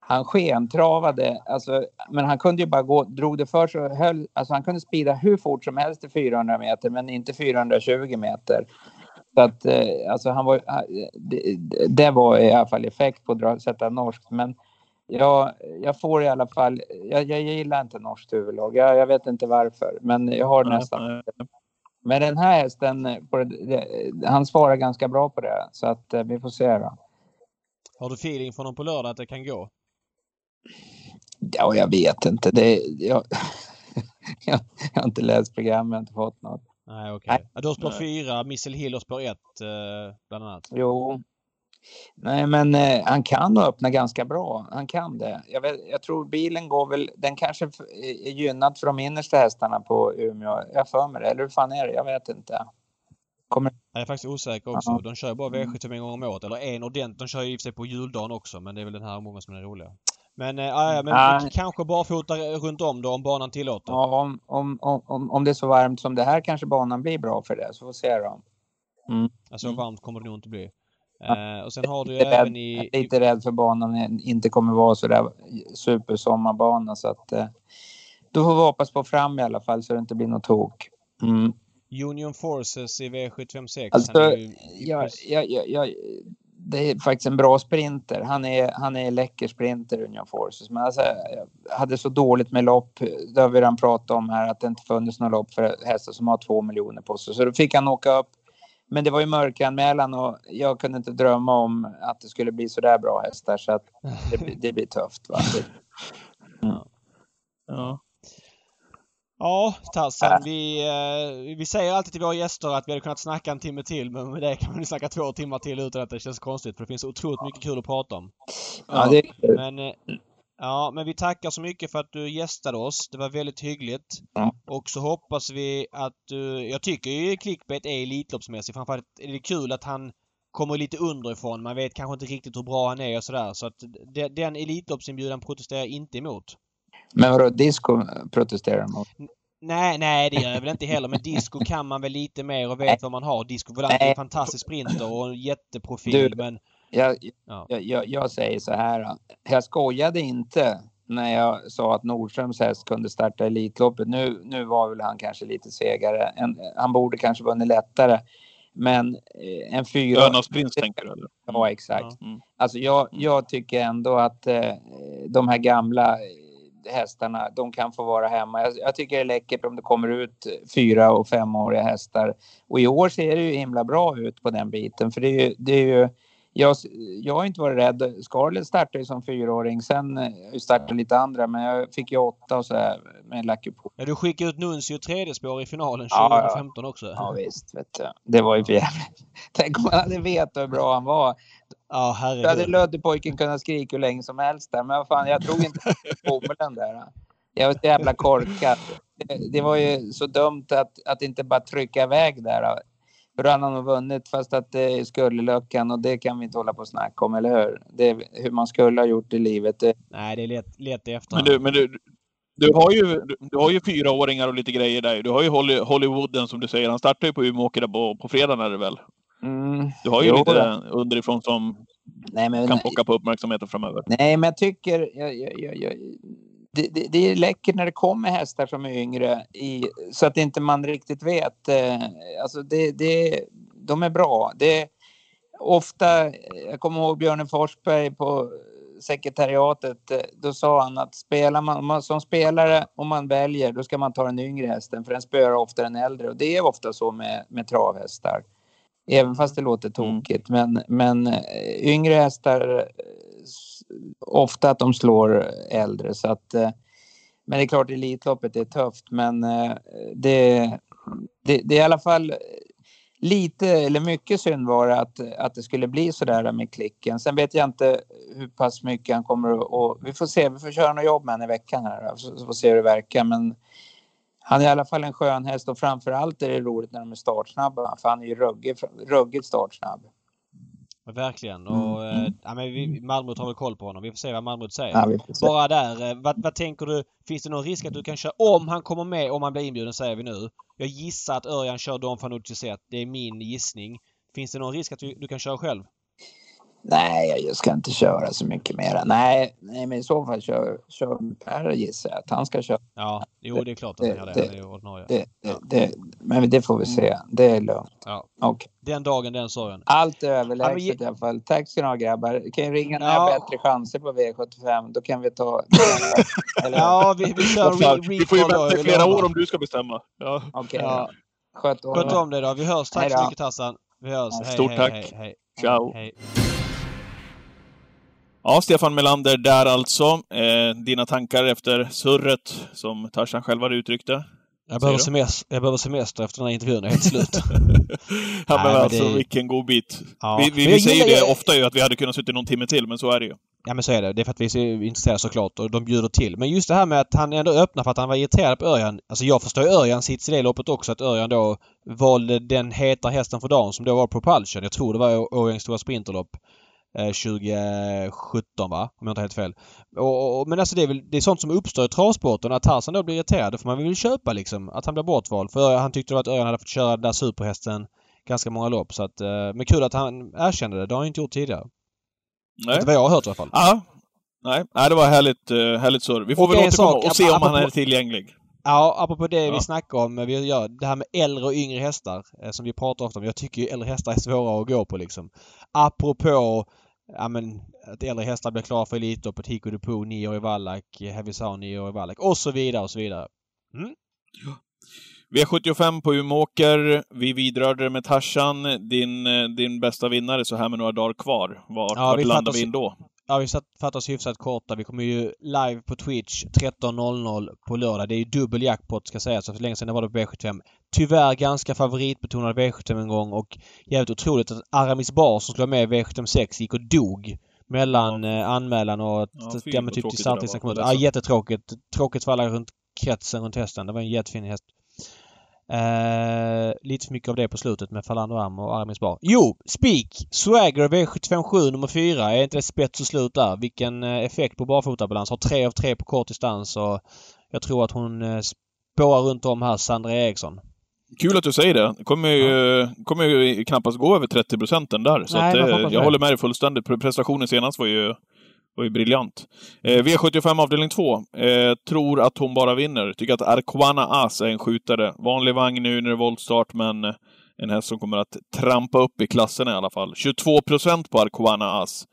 Han skentravade, alltså, men han kunde ju bara gå, drog det för sig och höll, alltså han kunde spida hur fort som helst i 400 meter men inte 420 meter. Så att eh, alltså han var, eh, det, det var i alla fall effekt på att sätta norskt men jag, jag får i alla fall, jag, jag gillar inte norskt huvudlag, jag, jag vet inte varför men jag har nästan men den här hästen, han svarar ganska bra på det. Så att eh, vi får se då. Har du feeling från dem på lördag att det kan gå? Ja, jag vet inte. Det, jag, jag, jag har inte läst programmet, jag har inte fått något. Nej, okej. Nej. Ja, Du har spår Nej. fyra, Missile Hill och spår ett eh, bland annat. Jo. Nej, men eh, han kan öppna ganska bra. Han kan det. Jag, vet, jag tror bilen går väl... Den kanske är gynnad för de innersta hästarna på Umeå. Jag för mig det. Eller hur fan är det? Jag vet inte. Kommer... Jag är faktiskt osäker också. Ja. De kör bara V75 en gång om året. Eller en ordentlig. De kör ju i och för sig på juldagen också men det är väl den här omgången som är roliga. Men, äh, men Ja. vi kanske barfota runt om då om banan tillåter. Ja, om, om, om- om, det är så varmt som det här kanske banan blir bra för det. Så får vi se då. Alltså Mm. varmt kommer det nog inte bli. Eh, och sen har du ju Lite även rädd, i... lite rädd för banan inte kommer vara så där supersommarbana så att eh, då får vi hoppas på fram i alla fall så det inte blir något tok. Mm. Union Forces i V756. Alltså, ju- jag, jag, jag, jag, det är faktiskt en bra sprinter. Han är, han är läcker sprinter, Union Forces. Men alltså, jag hade så dåligt med lopp. Det har vi redan pratat om här, att det inte funnits några lopp för hästar som har två miljoner på sig. Så då fick han åka upp. Men det var ju mörkanmälan och jag kunde inte drömma om att det skulle bli så där bra hästar. Så att det, det blir tufft. Va? Ja. Ja, Tassan. Vi, eh, vi säger alltid till våra gäster att vi hade kunnat snacka en timme till men med det kan man ju snacka två timmar till utan att det känns konstigt för det finns otroligt mycket kul att prata om. Ja, det, Men, eh, ja, men vi tackar så mycket för att du gästade oss. Det var väldigt hyggligt. Ja. Och så hoppas vi att du... Jag tycker ju Clickbait är Elitloppsmässig. Framförallt är det kul att han kommer lite underifrån. Man vet kanske inte riktigt hur bra han är och sådär. Så att de- den Elitloppsinbjudan protesterar jag inte emot. men vadå, disco protesterar mot? Nej, nej det gör jag väl inte heller. Men disco kan man väl lite mer och vet vad man har. Disco Volante är en fantastisk sprinter och en jätteprofil. Du- Men Jag, Ja. jag, jag, jag säger så här. Jag skojade inte när jag sa att Nordströms häst kunde starta Elitloppet. Nu, nu var väl han kanske lite segare. En, han borde kanske vunnit lättare. Men eh, en fyra... Önas prins tänker du eller? Ja, exakt. Ja. Mm. Alltså jag, jag tycker ändå att eh, de här gamla eh, hästarna, de kan få vara hemma. Jag, jag tycker det är läckert om det kommer ut fyra och femåriga hästar. Och i år ser det ju himla bra ut på den biten. För det är ju, det är ju jag, jag har inte varit rädd. Scarlett startade ju som fyraåring. Sen eh, startade lite andra, men jag fick ju åtta och så här med Lucky Pool. ja, du skickade ut Nuncio tredje spår i finalen Ja, ja. 2015 också. Ja visst, vet du. Det var ju för jävligt. Tänk om man hade vetat hur bra han var. Ja, Då hade herregud. Löddepojken kunnat skrika hur länge som helst där. Men vad fan, jag drog inte bomullen där. Jag var så jävla korkad. Det, det var ju så dumt att, att inte bara trycka iväg där. För då hade han nog vunnit fast att det är Skulleluckan och det kan vi inte hålla på och snacka om, eller hur? Det är hur man skulle ha gjort i livet. Nej, det är lätt, lätt i Men du, men du, du har ju, du, du har ju fyraåringar och lite grejer där. Du har ju Holly, Hollywooden som du säger. Han startar ju på Umeåker där på, på fredagen är det väl? mm, Du har ju Jo, lite då. underifrån som nej, men, kan plocka på uppmärksamheten framöver. Nej, men jag tycker... Jag, jag, jag, jag, det, det, det är läckert när det kommer hästar som är yngre i, så att inte man riktigt vet. Eh, alltså det, det, de är bra. Det, ofta, jag kommer ihåg Björne Forsberg på sekretariatet. eh, Då sa han att spelar man, man som spelare, om man väljer, då ska man ta den yngre hästen för den spöar ofta den äldre. Och det är ofta så med, med travhästar. Även fast det låter tokigt. Men, men eh, yngre hästar ofta att de slår äldre. Så att, eh, men det är klart Elitloppet är tufft. Men eh, det, det, det är i alla fall lite eller mycket synd var det att, att det skulle bli så där med klicken. Sen vet jag inte hur pass mycket han kommer att... Och vi får se, vi får köra något jobb med honom i veckan här. Så, så får se hur det verkar. Men han är i alla fall en skön häst och framför allt är det roligt när de är startsnabba. För han är ju ruggigt startsnabb. Verkligen. Mm, Och, mm. ja, men vi, Malmö har väl koll på honom. Vi får se vad Malmö säger. Ja. Bara där, eh, vad, vad tänker du? Finns det någon risk att du kan köra, om han kommer med, om han blir inbjuden säger vi nu. Jag gissar att Örjan kör Don Fanucci. Det är min gissning. Finns det någon risk att du, du kan köra själv? Nej, jag ska inte köra så mycket mera. Nej, nej men i så fall kör, kör Per gissar jag att han ska köra. Ja, jo det är klart att han gör det. Men det får vi se. Det är lugnt. Ja. Okej. Den dagen, den sorgen. Allt är Ja, överlägset men ge- i alla fall. Tack ska ni ha grabbar. Kan ju ringa när jag Ja. har bättre chanser på V75. Då kan vi ta... Eller, Ja, vi, vi kör fan, re- Vi får ju vänta i flera år om du ska bestämma. Ja. Okej. Ja. Sköt om Sköt om dig då. Vi hörs. Tack så mycket Tassan. Vi hörs. Ja, Hej, stort hej, tack. Hej, hej. Ciao. hej. Ja, Stefan Melander där alltså. Eh, dina tankar efter surret som Tarzan själv hade uttryckt det. Jag behöver, semester, jag behöver semester efter den här intervjun. Är helt slut. ja, Nej, men men alltså det- vilken god bit. Ja. Vi, vi, vi säger gillar det ju- ofta ju att vi hade kunnat sitta någon timme till, men så är det ju. Ja men så är det. Det är för att vi är intresserade såklart och de bjuder till. Men just det här med att han ändå öppnar för att han var irriterad på Örjan. Alltså jag förstår ju Örjans sits i det loppet också. Att Örjan då valde den heta hästen för dagen som då var Propulsion. Jag tror det var Årjängs stora sprinterlopp. 2017 va? Om jag inte har helt fel. Och, och, men alltså det är väl det är sånt som uppstår i travsporten. Att Tarzan då blir irriterad, får man väl köpa liksom. Att han blir bortvald. För han tyckte att Örjan hade fått köra den där superhästen ganska många lopp. Så att, men kul att han erkände det. Det har han inte gjort tidigare. Nej. Inte vad jag har hört i alla fall. Ja. Nej, Nej det var härligt, uh, härligt surr. Vi får Och väl återkomma sak, och se om han är tillgänglig. Ja, apropå det Ja. vi snackar om. Vi gör det här med äldre och yngre hästar eh, som vi pratar ofta om. Jag tycker ju äldre hästar är svåra att gå på liksom. Apropå ja, men, att äldre hästar blir klara för Elitloppet, Hiko Depot, nio år i Wallach, nio år i Wallach och så vidare och så vidare. V75 på Umeåker. Vi vidrörde det med Tarzan. Din, eh, din bästa vinnare så här med några dagar kvar. Vart, Ja, vart landar vi in då? Ja, vi fattar oss hyfsat korta. Vi kommer ju live på Twitch 13.00 på lördag. Det är ju dubbel jackpot ska sägas. Så för länge sedan det var det på V75. Tyvärr ganska favoritbetonad V75 en gång och jävligt otroligt att Aramis Bar som skulle vara med i V76 gick och dog mellan eh, anmälan och Ja, ja, ja, men typ till var. kom ut. Ja, jättetråkigt. Tråkigt för alla runt kretsen runt hästen. Det var en jättefin häst. Eh, lite för mycket av det på slutet med Falander Am och Aramis Bar. Jo! Spik! Swagger V757 nummer 4. Är inte det spets och slut där? Vilken eh, effekt på barfotabalans. Har tre av tre på kort distans och jag tror att hon eh, spårar runt om här, Sandra Eriksson. Kul att du säger det. Kommer ju, kommer ju knappast gå över 30 procenten där. Så Nej, att, jag det. håller med dig fullständigt. Pre- Prestationen senast var ju, var ju briljant. Eh, V75 avdelning 2. Eh, tror att hon bara vinner. Tycker att Arquana As är en skjutare. Vanlig vagn nu när det är voltstart, men eh, en häst som kommer att trampa upp i klasserna i alla fall. 22 procent på Arquana As.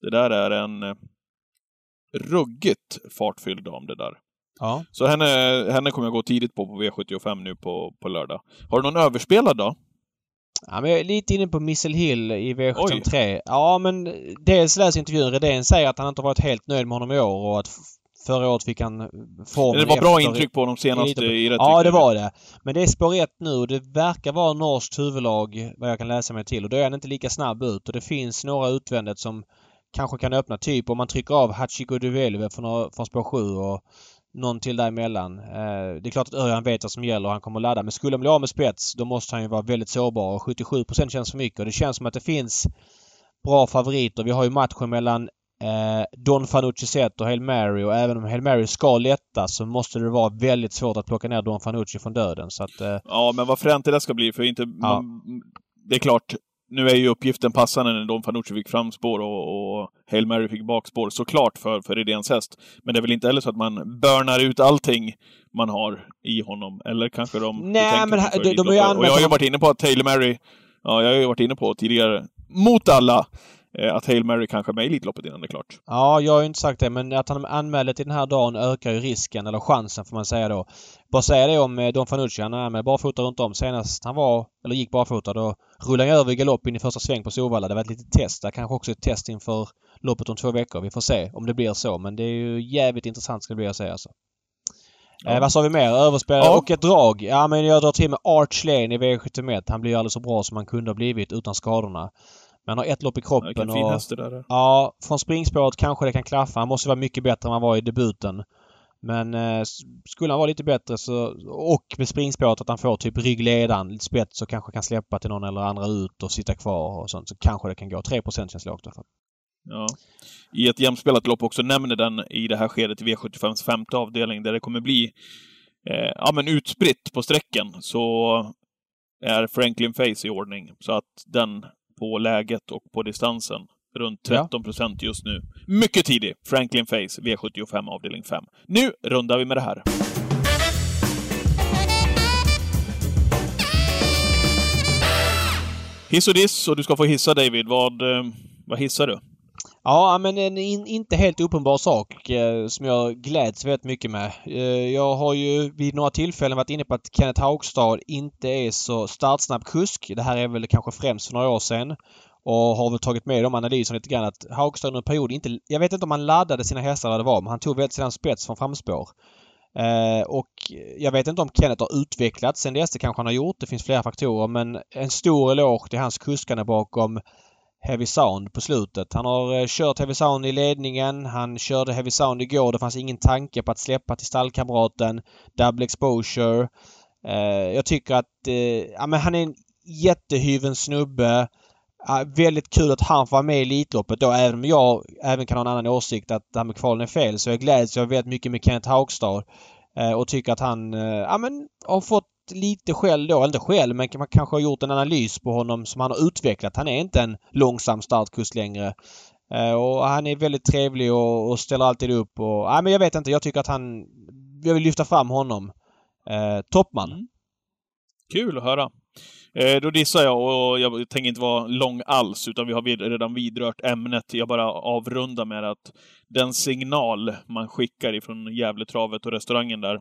Det där är en eh, ruggigt fartfylld dam det där. Ja. Så henne, henne kommer jag gå tidigt på på V75 nu på, på lördag. Har du någon överspelad då? Ja, men jag är lite inne på Missel Hill i V73. Ja, men dels läser intervjun. Redén säger att han inte varit helt nöjd med honom i år och att förra året fick han formen Det var bra efter- intryck på honom senast i rätt Ja, det var det. Men det är spår ett nu och det verkar vara norskt huvudlag vad jag kan läsa mig till. Och då är han inte lika snabb ut och det finns några utvändigt som kanske kan öppna. Typ om man trycker av Hachiko Duvelve från, från spår 7 och någon till däremellan. Eh, det är klart att Örjan vet vad som gäller och han kommer att ladda. Men skulle han bli av med spets då måste han ju vara väldigt sårbar och 77 känns för mycket. Och det känns som att det finns bra favoriter. Vi har ju matchen mellan eh, Don Fanucci Zet och Hail Mary och även om Hail Mary ska lätta så måste det vara väldigt svårt att plocka ner Don Fanucci från döden. Så att, eh, Ja, men vad fränt det där ska bli, för inte... Man, det är klart, nu är ju uppgiften passande när Don Fanucci fick framspår och, och Hail Mary fick bakspår, såklart för, för Redéns häst. Men det är väl inte heller så att man burnar ut allting man har i honom, eller kanske de... Nej, men för de- de är ju. Och jag har ju varit inne på att Hail Mary, ja, jag har ju varit inne på tidigare, mot alla, att Hail Mary kanske är med i Elitloppet innan det är klart. Ja, jag har ju inte sagt det men att han anmäler till den här dagen ökar ju risken, eller chansen får man säga då. Bara säga det om eh, Don Fanucci. Han är med barfota runt om. Senast han var, eller gick barfota, då rullade han över i galopp in i första sväng på Solvalla. Det var ett litet test. Det kanske också ett test inför loppet om två veckor. Vi får se om det blir så. Men det är ju jävligt intressant ska det bli att se alltså. Ja. Eh, vad sa vi mer? Överspelare Ja. och ett drag. Ja men jag drar till med Arch Lane i V71. Han blir ju alldeles så bra som han kunde ha blivit utan skadorna. Men har ett lopp i kroppen Vilken fin och... häst det där är. Ja, från springspåret kanske det kan klaffa. Han måste vara mycket bättre än han var i debuten. Men eh, skulle han vara lite bättre så, och med springspåret att han får typ ryggledan, lite spets och kanske kan släppa till någon eller andra ut och sitta kvar och sånt så kanske det kan gå. 3 känns lågt i alla fall. Ja. I ett jämspelat lopp också nämner den i det här skedet i V75s femte avdelning där det kommer bli eh, ja, men utspritt på sträckan så är Franklin Face i ordning. Så att den på läget och på distansen runt Ja. 13 procent just nu. Mycket tidig. Franklin Face, V75 avdelning 5. Nu rundar vi med det här. Hiss och diss och du ska få hissa David. Vad, eh, vad hissar du? Ja, men en in, inte helt uppenbar sak eh, som jag gläds väldigt mycket med. Eh, jag har ju vid några tillfällen varit inne på att Kenneth Haugstad inte är så startsnabb kusk. Det här är väl kanske främst för några år sedan. Och har väl tagit med de analyserna lite grann att Haugstad under en period inte... Jag vet inte om han laddade sina hästar eller vad det var, men han tog väldigt sällan spets från framspår. Eh, och jag vet inte om Kenneth har utvecklats sen dess. Det kanske han har gjort. Det finns flera faktorer. Men en stor eloge till hans kuskande bakom Heavy Sound på slutet. Han har eh, kört Heavy Sound i ledningen. Han körde Heavy Sound igår. Det fanns ingen tanke på att släppa till stallkamraten. Double exposure. Eh, jag tycker att eh, ja, men han är en jättehyven snubbe. Ja, väldigt kul att han får vara med i Elitloppet då. Även om jag även kan ha en annan åsikt att det här med kvalen är fel. Så jag gläds jag väldigt mycket med Kenneth Haugstad. Och tycker att han ja, men, har fått lite själv då. Inte själv, men man kanske har gjort en analys på honom som han har utvecklat. Han är inte en långsam startkust längre. Eh, och han är väldigt trevlig och, och ställer alltid upp. Och, Nej, men jag vet inte. Jag tycker att han... Jag vill lyfta fram honom. Eh, toppman. Mm. Kul att höra. Eh, då dissar jag och jag tänker inte vara lång alls, utan vi har redan vidrört ämnet. Jag bara avrundar med att den signal man skickar ifrån Gävletravet och restaurangen där,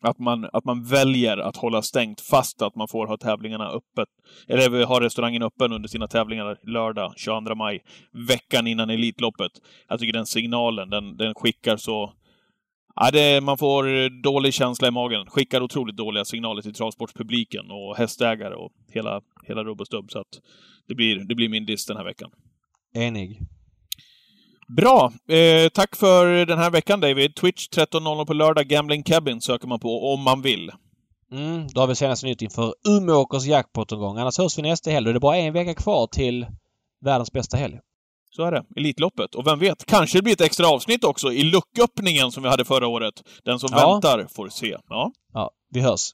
att man, att man väljer att hålla stängt fast att man får ha tävlingarna öppet. Eller ha restaurangen öppen under sina tävlingar lördag 22 maj, veckan innan Elitloppet. Jag tycker den signalen, den, den skickar så Ja, det, man får dålig känsla i magen. Skickar otroligt dåliga signaler till travsportspubliken och hästägare och hela, hela rubb och stubb. Så att det blir, det blir min diss den här veckan. Enig. Bra! Eh, tack för den här veckan David. Twitch 13.00 på lördag. Gambling Cabin söker man på om man vill. Mm, då har vi senaste nytt inför Umeåkers jackpot-omgång. Annars hörs vi nästa helg. Det är bara en vecka kvar till världens bästa helg. Så är det. Elitloppet. Och vem vet, kanske det blir ett extra avsnitt också i lucköppningen som vi hade förra året. Den som ja. väntar får se. Ja. ja, vi hörs.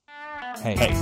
Hej. Hej.